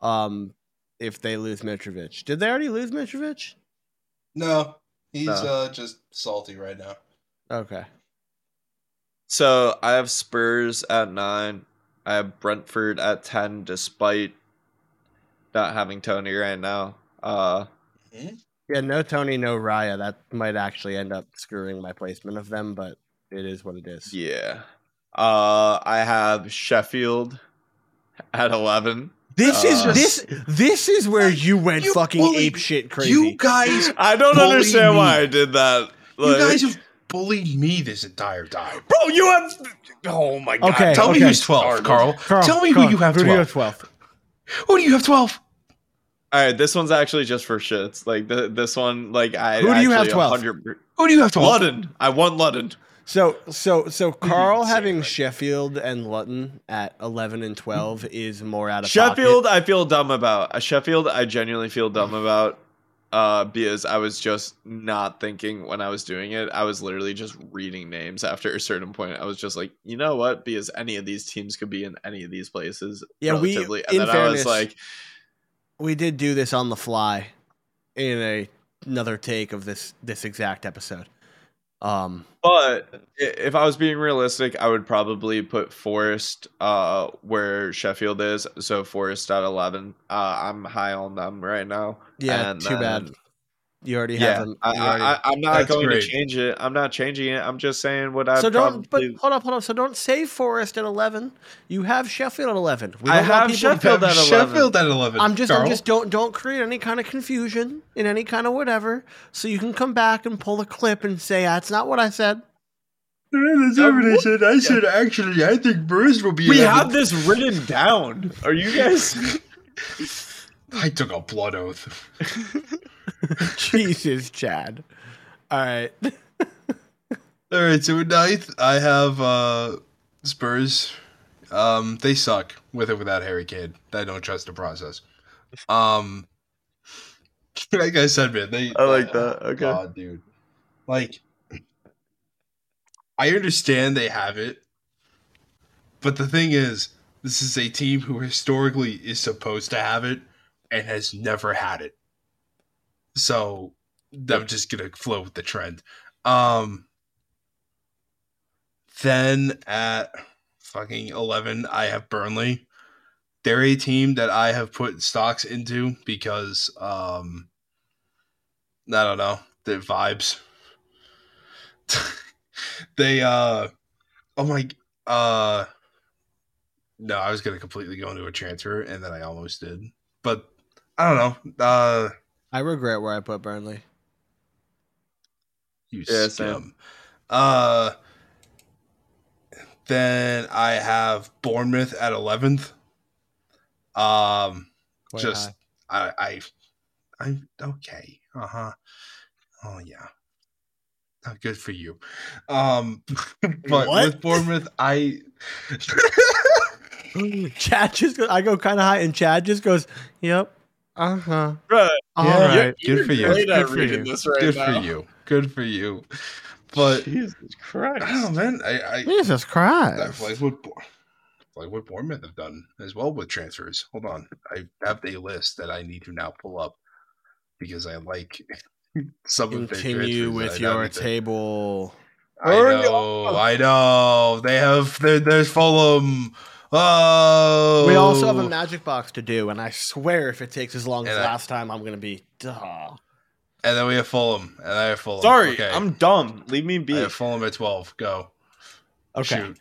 Speaker 1: um, if they lose Mitrovic. Did they already lose Mitrovic?
Speaker 2: No, he's
Speaker 3: No.
Speaker 2: uh just salty right now.
Speaker 1: Okay.
Speaker 3: So I have Spurs at nine. I have Brentford at ten, despite not having Toney right now. Uh,
Speaker 1: Yeah, no Toney, no Raya. That might actually end up screwing my placement of them, but it is what it is.
Speaker 3: yeah. Uh, I have Sheffield at eleven.
Speaker 1: This is
Speaker 3: Uh,
Speaker 1: this this is where you went
Speaker 2: You
Speaker 1: fucking
Speaker 2: bullied-
Speaker 1: ape shit crazy.
Speaker 2: You guys,
Speaker 3: I don't understand
Speaker 2: me.
Speaker 3: why I did that.
Speaker 2: you guys have bullied me this entire time.
Speaker 3: bro, you have. Oh my god!
Speaker 1: Okay,
Speaker 2: Tell me who's twelve, Karl.
Speaker 1: Karl,
Speaker 2: Tell me
Speaker 1: Karl,
Speaker 2: who you have
Speaker 1: who do you
Speaker 2: twelve.
Speaker 1: have 12?
Speaker 2: Who do you have twelve?
Speaker 3: All right, this one's actually just for shits. Like the, this one, like I.
Speaker 1: Who do you have
Speaker 3: actually
Speaker 1: 12?
Speaker 2: Who do you have twelve?
Speaker 3: Luton. I want Luton.
Speaker 1: So so so
Speaker 2: Karl
Speaker 1: having
Speaker 2: right.
Speaker 1: Sheffield and Luton at 11 and 12 is more out of
Speaker 3: Sheffield,
Speaker 1: pocket.
Speaker 3: I feel dumb about. Uh, Sheffield, I genuinely feel dumb about. Uh, because I was just not thinking when I was doing it. I was literally just reading names after a certain point. I was just like, you know what? Because any of these teams could be in any of these places.
Speaker 1: Yeah, we-
Speaker 3: relatively.
Speaker 1: in
Speaker 3: and then I was
Speaker 1: fairness-
Speaker 3: like,
Speaker 1: We did do this on the fly in a another take of this this exact episode. Um
Speaker 3: But if I was being realistic, I would probably put Forest uh, where Sheffield is. So Forest at eleven. Uh, I'm high on them right now.
Speaker 1: yeah,
Speaker 3: And
Speaker 1: too bad.
Speaker 3: Then-
Speaker 1: You already
Speaker 3: Yeah,
Speaker 1: have them.
Speaker 3: I,
Speaker 1: you already-
Speaker 3: I, I'm not going
Speaker 2: great.
Speaker 3: to change it. I'm not changing it. I'm just saying what I
Speaker 1: so don't
Speaker 3: probably.
Speaker 1: but hold up, hold up. So don't say Forest at 11. You have Sheffield at 11. We
Speaker 3: I
Speaker 1: don't want
Speaker 3: have Sheffield at 11.
Speaker 2: Sheffield at eleven.
Speaker 1: I'm just, I'm just don't don't create any kind of confusion in any kind of whatever. So you can come back and pull the clip and say ah, that's not what I said.
Speaker 2: That's not what I said. I said actually, I think Bruce will be.
Speaker 3: we
Speaker 2: 11.
Speaker 3: have this written down. Are you guys?
Speaker 2: I took a blood oath.
Speaker 1: Jesus, Chad. All right.
Speaker 2: All right, so at ninth, I have uh, Spurs. Um, they suck with or without Harry Kane. I don't trust the process. Um, like I said, man, they.
Speaker 3: I like that. Okay.
Speaker 2: God, dude. Like, I understand they have it, but the thing is, this is a team who historically is supposed to have it and has never had it. So I'm just gonna flow with the trend. Um, then at fucking eleven, I have Burnley. They're a team that I have put stocks into because um, I don't know the vibes. they uh, oh my uh, no, I was gonna completely go into a transfer and then I almost did, but I don't know. Uh,
Speaker 1: I regret where I put Burnley.
Speaker 2: You
Speaker 3: Yeah,
Speaker 2: scum. Uh, then I have Bournemouth at eleventh. Um,
Speaker 1: Quite
Speaker 2: just
Speaker 1: high.
Speaker 2: I I I'm okay. Uh huh. Oh yeah. Oh, good for you. Um, but
Speaker 1: What?
Speaker 2: with Bournemouth, I
Speaker 1: Chad just goes, I go kind of high, and Chad just goes, "Yep, uh huh,
Speaker 3: Right.
Speaker 1: all
Speaker 2: Yeah.
Speaker 1: right."
Speaker 2: Good for you.
Speaker 3: Great at
Speaker 1: Good for you.
Speaker 3: this right
Speaker 2: good
Speaker 3: now.
Speaker 2: for you. Good for you. But
Speaker 3: Jesus Christ.
Speaker 2: I don't know, man. I I
Speaker 1: Jesus Christ!
Speaker 2: That's like what Bour- like what Bournemouth have done as well with transfers. Hold on, I have a list that I need to now pull up because I like some of their
Speaker 1: Continue with your table.
Speaker 2: I know, I know. They have there, there's Fulham. Oh,
Speaker 1: We also have a magic box to do, and I swear, if it takes as long as
Speaker 2: I-
Speaker 1: last time, I'm gonna be. Duh.
Speaker 2: and then we have Fulham, and I have Fulham.
Speaker 3: Sorry,
Speaker 2: okay.
Speaker 3: I'm dumb. Leave me be.
Speaker 2: I
Speaker 3: be.
Speaker 2: have Fulham at twelve. Go.
Speaker 1: Okay.
Speaker 2: Shoot.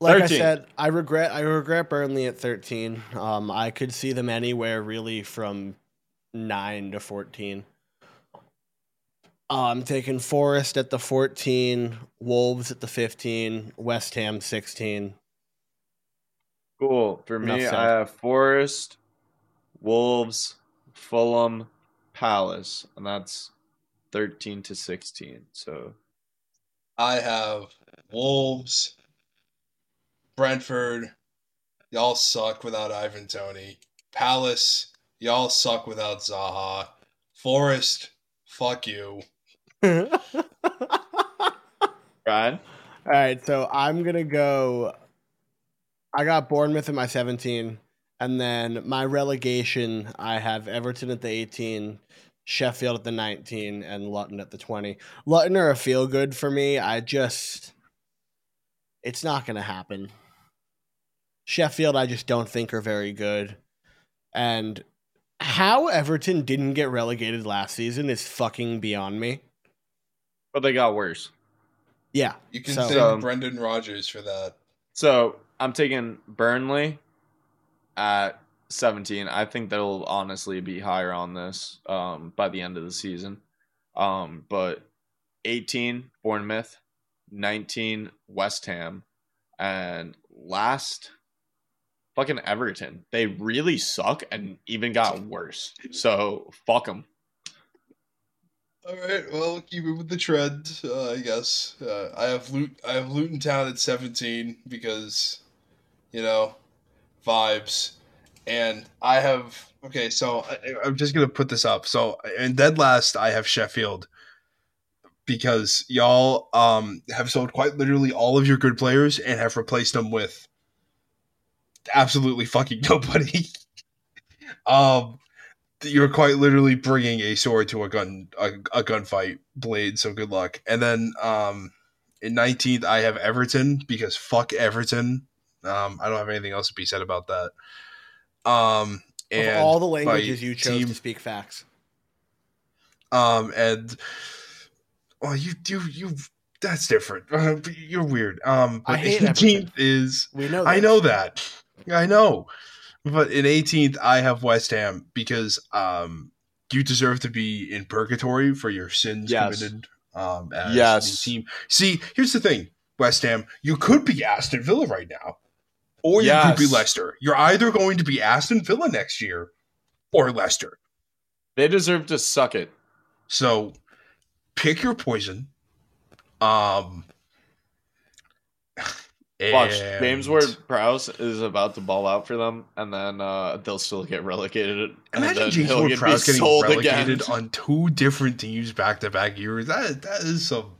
Speaker 1: Like
Speaker 3: 13.
Speaker 1: I said, I regret I regret Burnley at 13. Um, I could see them anywhere really from nine to 14. Uh, I'm taking Forest at the 14, Wolves at the 15, West Ham 16.
Speaker 3: Cool. For me, I have Forest, Wolves, Fulham, Palace, and that's thirteen to sixteen. So
Speaker 2: I have Wolves, Brentford. Y'all suck without Ivan Toney. Palace. Y'all suck without Zaha. Forest. Fuck you.
Speaker 3: Ryan.
Speaker 1: All right, so I'm gonna go. I got Bournemouth at my 17, and then my relegation. I have Everton at the 18, Sheffield at the 19, and Luton at the 20. Luton are a feel good for me. I just, it's not gonna happen. Sheffield, I just don't think are very good, and how Everton didn't get relegated last season is fucking beyond me.
Speaker 3: But they got worse.
Speaker 1: Yeah,
Speaker 2: You can
Speaker 1: So-
Speaker 2: thank
Speaker 3: Um,
Speaker 2: Brendan Rodgers for that.
Speaker 3: So I'm taking Burnley at 17. I think they'll honestly be higher on this um, by the end of the season. Um, but 18 Bournemouth, 19 West Ham, and last fucking Everton. They really suck and even got worse. So fuck them.
Speaker 2: All right, well, keep it with the trend, uh, I guess. Uh, I have Lut- I have Luton Town at seventeen because, you know, vibes, and I have okay. So I, I'm just gonna put this up. So and dead last, I have Sheffield because y'all um have sold quite literally all of your good players and have replaced them with absolutely fucking nobody. um you're quite literally bringing a sword to a gun a, a gunfight blade so good luck and then um in 19th i have everton because fuck everton um i don't have anything else to be said about that um and
Speaker 1: of all the languages you chose
Speaker 2: team-
Speaker 1: to speak facts.
Speaker 2: um and well you you you that's different uh, you're weird um
Speaker 1: I
Speaker 2: but 18th is
Speaker 1: We know.
Speaker 2: I know that. I know. But in 18th, I have West Ham because um, you deserve to be in purgatory for your sins
Speaker 3: Yes.
Speaker 2: committed um, as
Speaker 3: Yes.
Speaker 2: team. See, here's the thing, West Ham, you could be Aston Villa right now, or you could be Leicester. You're either going to be Aston Villa next year or Leicester.
Speaker 3: They deserve to suck it.
Speaker 2: So pick your poison. Um,
Speaker 3: Watch, James Ward Prowse is about to ball out for them, and then uh, they'll still get relegated. and
Speaker 2: Imagine
Speaker 3: then
Speaker 2: James Ward Prowse getting
Speaker 3: sold
Speaker 2: relegated
Speaker 3: again.
Speaker 2: on two different teams back to back years. That that is some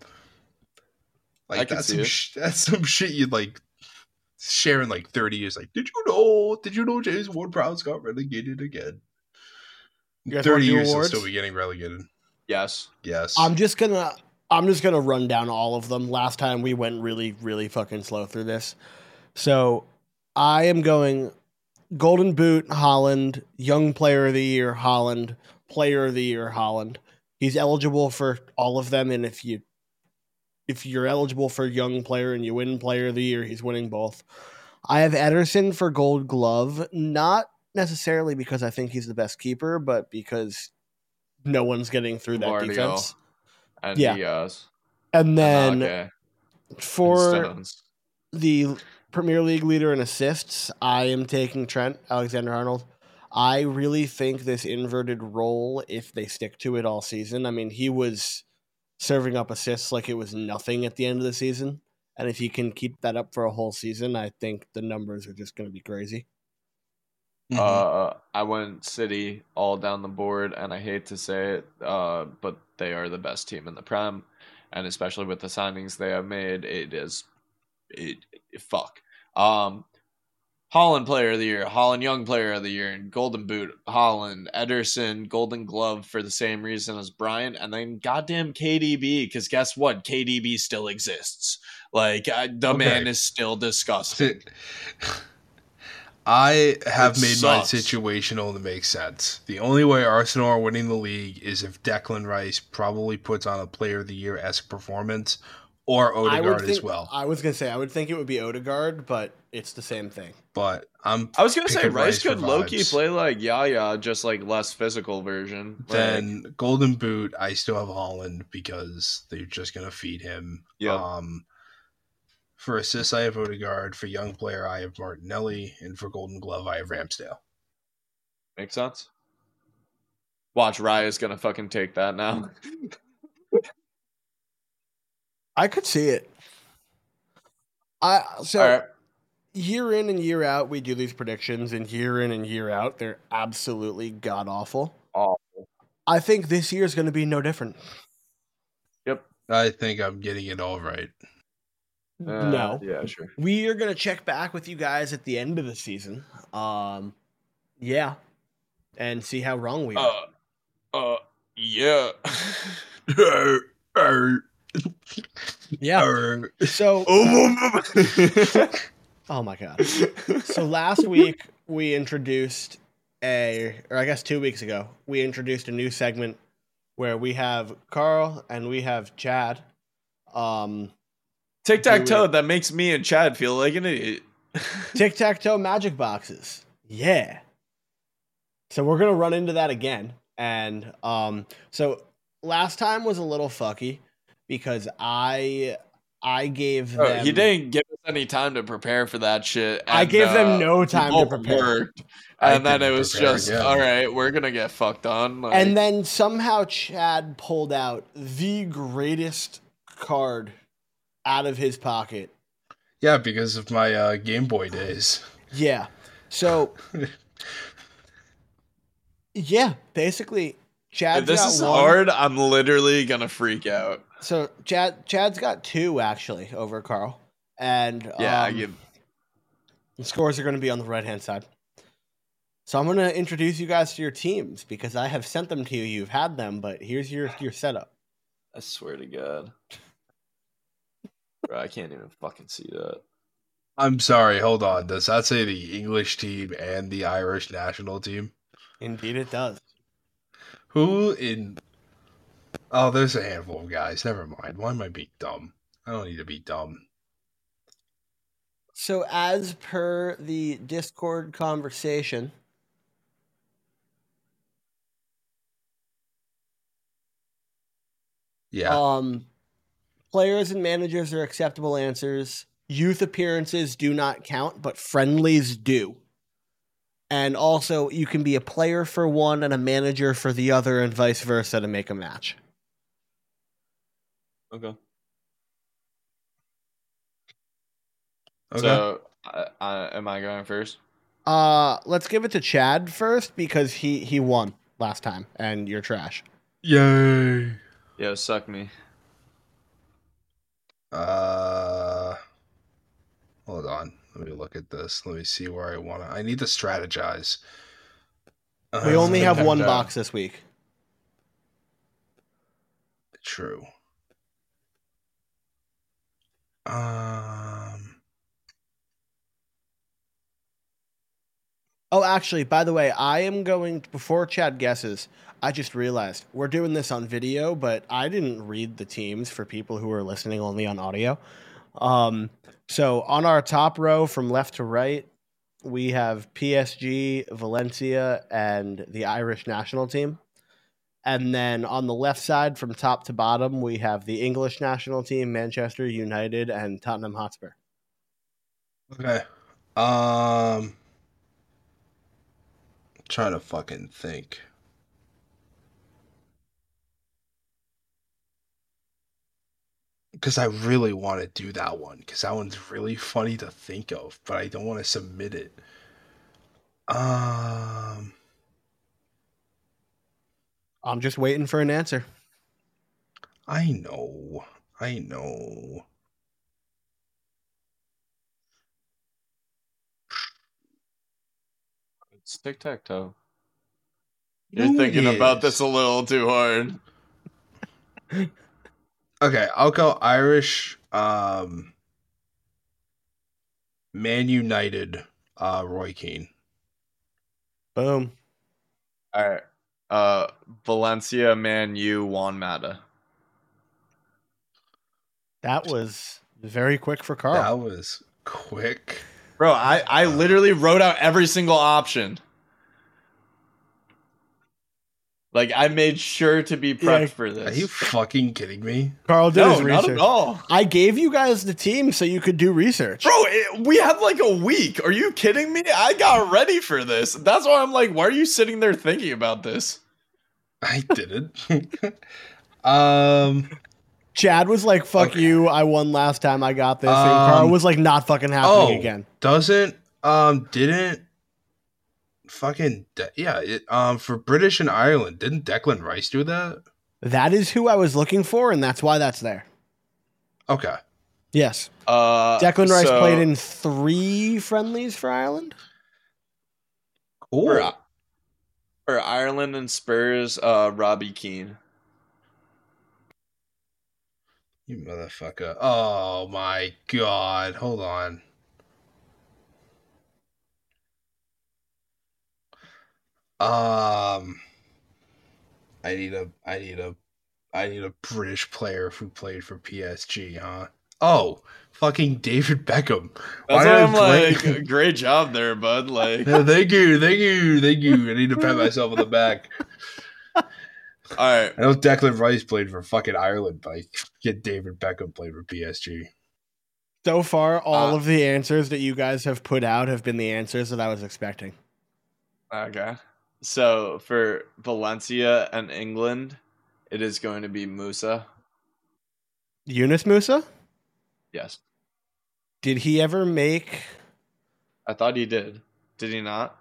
Speaker 2: like that's some sh- that's some shit you'd like share in like thirty years. Like, did you know? Did you know James Ward Prowse got relegated again?
Speaker 1: You guys wanna
Speaker 2: Thirty years he'll
Speaker 1: awards?
Speaker 2: still be getting relegated.
Speaker 3: Yes.
Speaker 2: Yes.
Speaker 1: I'm just gonna. I'm just gonna run down all of them. Last time we went really, really fucking slow through this. So I am going Golden Boot Haaland, Young Player of the Year Haaland, Player of the Year Haaland. He's eligible for all of them, and if you if you're eligible for Young Player and you win Player of the Year, he's winning both. I have Ederson for Gold Glove, not necessarily because I think he's the best keeper, but because no one's getting through that
Speaker 3: Guardiola.
Speaker 1: defense.
Speaker 3: And
Speaker 1: Yeah.
Speaker 3: Dias.
Speaker 1: And then
Speaker 3: and
Speaker 1: for
Speaker 3: Stones.
Speaker 1: the Premier League leader in assists, I am taking Trent Alexander Arnold. I really think this inverted role, if they stick to it all season, I mean, he was serving up assists like it was nothing at the end of the season. And if he can keep that up for a whole season, I think the numbers are just going to be crazy.
Speaker 3: Uh, I went City all down the board, and I hate to say it, uh, but they are the best team in the Prem, and especially with the signings they have made, it is, it, fuck. Um, Haaland Player of the Year, Haaland Young Player of the Year, and Golden Boot, Haaland, Ederson, Golden Glove for the same reason as Brian, and then goddamn KDB, because guess what? KDB still exists. Like, I, the
Speaker 2: Okay.
Speaker 3: man is still disgusting.
Speaker 2: I have
Speaker 3: It
Speaker 2: made my
Speaker 3: sucks.
Speaker 2: situational to make sense. The only way Arsenal are winning the league is if Declan Rice probably puts on a Player of the Year esque performance, or
Speaker 1: I
Speaker 2: Odegaard
Speaker 1: think,
Speaker 2: as well.
Speaker 1: I was going to say, I would think it would be Odegaard, but it's the same thing.
Speaker 2: But I'm
Speaker 3: I was gonna say
Speaker 2: picking
Speaker 3: Rice could low key play like Yaya, just like less physical version. Like,
Speaker 2: Then Golden Boot, I still have Haaland because they're just gonna feed him.
Speaker 3: Yep.
Speaker 2: Um, for assists, I have Odegaard. For young player, I have Martinelli, and for Golden Glove, I have Ramsdale.
Speaker 3: makes sense. Watch Raya's gonna fucking take that now.
Speaker 1: I could see it. I so
Speaker 3: All right.
Speaker 1: year in and year out we do these predictions, and year in and year out they're absolutely god awful.
Speaker 3: Awful.
Speaker 1: I think this year is going to be no different.
Speaker 2: Yep, I think I'm getting it all right.
Speaker 3: Uh,
Speaker 1: no,
Speaker 3: Yeah, sure.
Speaker 1: we are going to check back with you guys at the end of the season. Um, yeah, and see how wrong we are.
Speaker 3: Uh, uh, yeah.
Speaker 1: yeah. So,
Speaker 3: oh
Speaker 1: oh my god. So last week we introduced a, or I guess two weeks ago, we introduced a new segment where we have Karl and we have Chad. Um,
Speaker 3: Tic tac toe. That makes me and Chad feel like an idiot.
Speaker 1: tic tac toe magic boxes. Yeah. So we're gonna run into that again, and um, so last time was a little fucky because I I gave
Speaker 3: Oh,
Speaker 1: them
Speaker 3: he didn't give us any time to prepare for that shit.
Speaker 1: I gave
Speaker 3: uh,
Speaker 1: them no time to prepare.
Speaker 3: worked,
Speaker 2: I
Speaker 3: and then it was
Speaker 2: prepare,
Speaker 3: just
Speaker 2: yeah.
Speaker 3: all right. We're gonna get fucked on. Like,
Speaker 1: And then somehow Chad pulled out the greatest card out of his pocket.
Speaker 2: Yeah, because of my uh, Game Boy days.
Speaker 1: Yeah. So yeah, basically Chad's
Speaker 3: if this is
Speaker 1: one.
Speaker 3: hard, I'm literally gonna freak out.
Speaker 1: So Chad Chad's got two actually over Karl. And
Speaker 3: Yeah,
Speaker 1: um,
Speaker 3: give.
Speaker 1: the scores are going to be on the right hand side. So I'm going to introduce you guys to your teams because I have sent them to you. You've had them, but here's your your setup.
Speaker 3: I swear to God, Bro, I can't even fucking see that.
Speaker 2: I'm sorry, hold on. Does that say the English team and the Irish national team?
Speaker 1: Indeed, it does.
Speaker 2: Who in. Oh, there's a handful of guys. Never mind. Why am I being dumb? I don't need to be dumb.
Speaker 1: So, as per the Discord conversation,
Speaker 2: Yeah.
Speaker 1: um, players and managers are acceptable answers. Youth appearances do not count, but friendlies do. And also, you can be a player for one and a manager for the other, and vice versa to make a match.
Speaker 3: Okay.
Speaker 2: okay.
Speaker 3: So, I, I, am I going first?
Speaker 1: Uh, let's give it to Chad first because he he won last time, and you're trash.
Speaker 2: Yay.
Speaker 3: Yeah, suck me.
Speaker 2: Uh, hold on. Let me look at this. Let me see where I want to. I need to strategize.
Speaker 1: We only
Speaker 2: Uh,
Speaker 1: have one
Speaker 3: down.
Speaker 1: box this week.
Speaker 2: True. Um.
Speaker 1: Oh, actually, by the way, I am going before Chad guesses. I just realized we're doing this on video, but I didn't read the teams for people who are listening only on audio. Um, so on our top row from left to right, we have PSG, Valencia, and the Irish national team. And then on the left side, from top to bottom, we have the English national team, Manchester United, and Tottenham Hotspur.
Speaker 2: Okay. Um. Trying to fucking think. Because I really want to do that one. Because that one's really funny to think of, but I don't want to submit it. Um.
Speaker 1: I'm just waiting for an answer.
Speaker 2: I know. I know.
Speaker 3: It's tic tac toe. You're
Speaker 2: Who
Speaker 3: thinking about this a little too hard.
Speaker 2: Okay, I'll go Irish. Um, Man United. Uh, Roy Keane.
Speaker 1: Boom.
Speaker 3: All right. Uh, Valencia, Man U, Juan Mata.
Speaker 1: That was very quick for Karl.
Speaker 2: That was quick.
Speaker 3: Bro, I, I literally wrote out every single option. Like I made sure to be prepped
Speaker 1: Yeah.
Speaker 3: for this.
Speaker 2: Are you fucking kidding me?
Speaker 1: Karl did his
Speaker 3: no, not at all.
Speaker 1: I gave you guys the team so you could do research.
Speaker 3: Bro, it, we had like a week. Are you kidding me? I got ready for this. That's why I'm like, why are you sitting there thinking about this?
Speaker 2: I didn't. um.
Speaker 1: Chad was like, "Fuck
Speaker 2: Okay.
Speaker 1: you! I won last time. I got this." and
Speaker 2: Um,
Speaker 1: Karl was like, "Not fucking happening
Speaker 2: Oh,
Speaker 1: again."
Speaker 2: doesn't um didn't fucking De- yeah it, um for British and Ireland didn't Declan Rice do that?
Speaker 1: That is who I was looking for, and that's why that's there.
Speaker 2: Okay.
Speaker 1: Yes,
Speaker 3: Uh,
Speaker 1: Declan Rice
Speaker 3: so-
Speaker 1: played in three friendlies for Ireland.
Speaker 2: Cool.
Speaker 3: for, for Ireland and Spurs. Uh, Robbie Keane.
Speaker 2: You motherfucker. Oh my god. Hold on. Um I need a I need a I need a British player who played for PSG, huh? Oh, fucking David Beckham.
Speaker 3: That's
Speaker 2: Why
Speaker 3: why I'm
Speaker 2: did I
Speaker 3: like, great job there, bud. Like,
Speaker 2: No, thank you, thank you, thank you. I need to pat myself on the back.
Speaker 3: all right.
Speaker 2: I know Declan Rice played for fucking Ireland, but I get David Beckham played for PSG.
Speaker 1: So far, all
Speaker 3: Uh,
Speaker 1: of the answers that you guys have put out have been the answers that I was expecting.
Speaker 3: Okay. So for Valencia and England, it is going to be Musah.
Speaker 1: Yunus Musah,
Speaker 3: Yes.
Speaker 1: did he ever make?
Speaker 3: I thought he did. Did he not?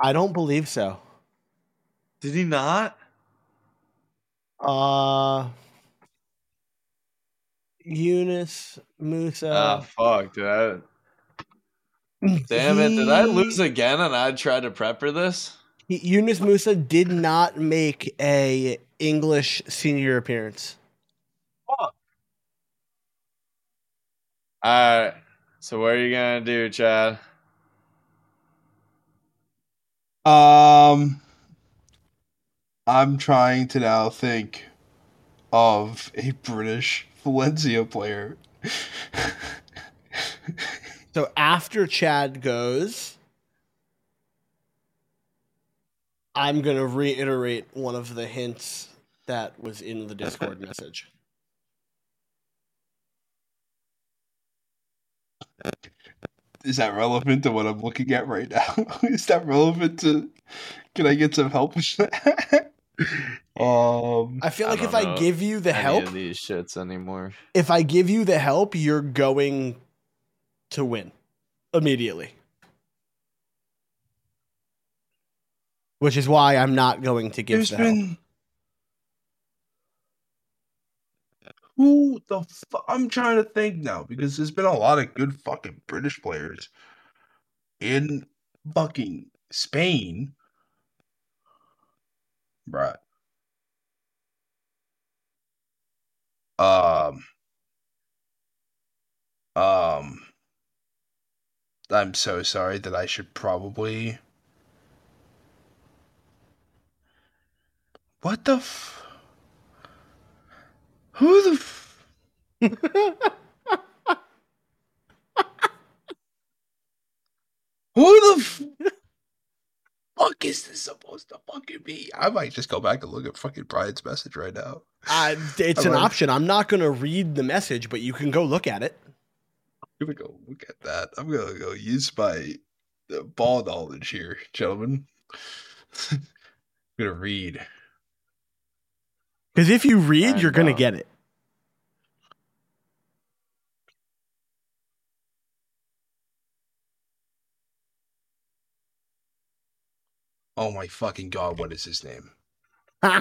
Speaker 1: I don't believe so.
Speaker 3: Did he not?
Speaker 1: Uh, Yunus Musah.
Speaker 3: Ah, fuck, dude. I, damn it. Did I lose again and I tried to prep for this?
Speaker 1: He- Yunus Musah did not make a English senior appearance.
Speaker 3: Alright. So what are you gonna do, Chad?
Speaker 2: Um, I'm trying to now think of a British Valencia player.
Speaker 1: So after Chad goes, I'm going to reiterate one of the hints that was in the Discord message.
Speaker 2: Is that relevant to what I'm looking at right now? Is that relevant to? Can I get some help with that? um,
Speaker 1: I feel
Speaker 3: I
Speaker 1: like if I give you the
Speaker 3: Any
Speaker 1: help,
Speaker 3: of these shits anymore.
Speaker 1: if I give you the help, you're going to win immediately. Which is why I'm not going to give
Speaker 2: there's
Speaker 1: the help.
Speaker 2: who the fu- I'm trying to think now because there's been a lot of good fucking British players in fucking Spain, right? Um, um, I'm so sorry that I should probably. What the f? Who the f? Who the f- fuck is this supposed to fucking be? I might just go back and look at fucking Brian's message right now.
Speaker 1: Uh, it's
Speaker 2: I'm
Speaker 1: an
Speaker 2: like-
Speaker 1: option. I'm not going to read the message, but you can go look at it.
Speaker 2: I'm gonna go look at that. I'm gonna go use my uh, ball knowledge here, gentlemen. I'm gonna read.
Speaker 1: Because if you read,
Speaker 3: I
Speaker 1: you're going to
Speaker 3: uh,
Speaker 1: get it.
Speaker 2: Oh my fucking god, what is his name?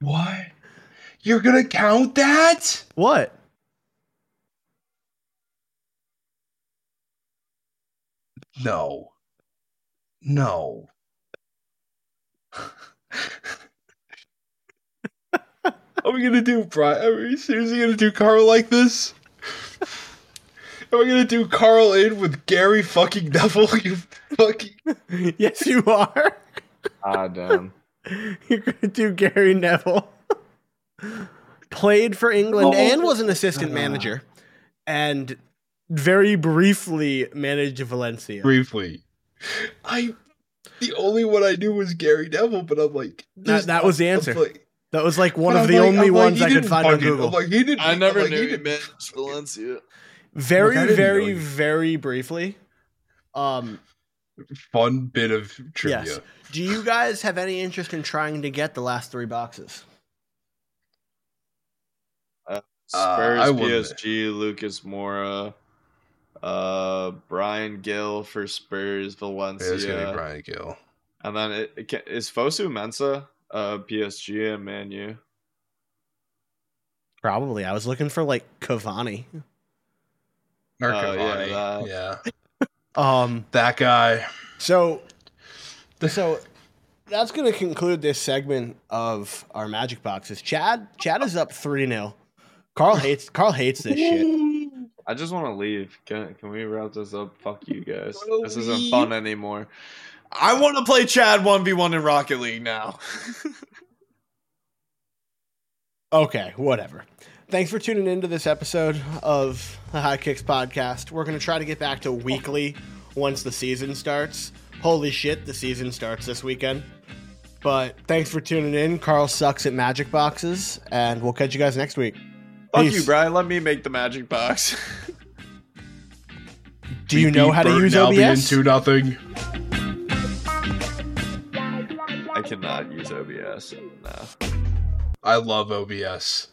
Speaker 2: What? You're gonna count that?
Speaker 1: what?
Speaker 2: No. No. Are we gonna do Brian? Are we seriously gonna do Karl like this? Are we gonna do Karl in with Gary fucking Neville? You fucking.
Speaker 1: yes, you are.
Speaker 3: Ah, damn.
Speaker 1: You're going to do Gary Neville. Played for England
Speaker 2: Oh.
Speaker 1: and was an assistant manager, and very briefly managed Valencia.
Speaker 2: Briefly. I. The only one I knew was Gary Neville, but I'm like. there's
Speaker 1: that was the answer.
Speaker 2: like-
Speaker 1: That was like one of the
Speaker 2: like-
Speaker 1: only
Speaker 2: I'm like,
Speaker 1: ones
Speaker 2: he
Speaker 1: I could find on Google.
Speaker 2: I'm like, he didn't.
Speaker 3: I never
Speaker 2: like,
Speaker 3: knew
Speaker 2: he
Speaker 3: he
Speaker 2: didn't
Speaker 3: meant Valencia.
Speaker 1: very,
Speaker 2: Look, I didn't know
Speaker 1: very, very briefly. Um,
Speaker 2: fun bit of trivia.
Speaker 1: Yes. Do you guys have any interest in trying to get the last three boxes?
Speaker 3: Spurs,
Speaker 2: I.
Speaker 3: PSG, Lucas Moura, uh, Bryan Gil for Spurs,
Speaker 2: Yeah,
Speaker 3: Valencia,
Speaker 2: it's gonna be Bryan Gil.
Speaker 3: and then it, it ca- is Fosu Mensah, uh, PSG and Manu.
Speaker 1: Probably. I was looking for like Cavani.
Speaker 2: Or
Speaker 3: Oh, yeah, that.
Speaker 2: yeah,
Speaker 1: Um.
Speaker 2: that guy.
Speaker 1: So, so that's going to conclude this segment of our magic boxes. Chad, Chad is up three 0 Karl hates Karl hates this shit.
Speaker 3: I just want to leave. Can can we wrap this up? Fuck you guys. This isn't fun anymore. I want to play Chad one v one in Rocket League now.
Speaker 1: Okay, whatever. Thanks for tuning into this episode of the High Kicks podcast. We're going to try to get back to weekly once the season starts. Holy shit, the season starts this weekend. But thanks for tuning in. Karl sucks at magic boxes, and we'll catch you guys next week.
Speaker 3: Fuck
Speaker 1: Peace.
Speaker 3: you, Brian. Let me make the magic box.
Speaker 1: Do you know how to use OBS?
Speaker 2: Two nothing.
Speaker 3: I cannot use OBS. No.
Speaker 2: I love OBS.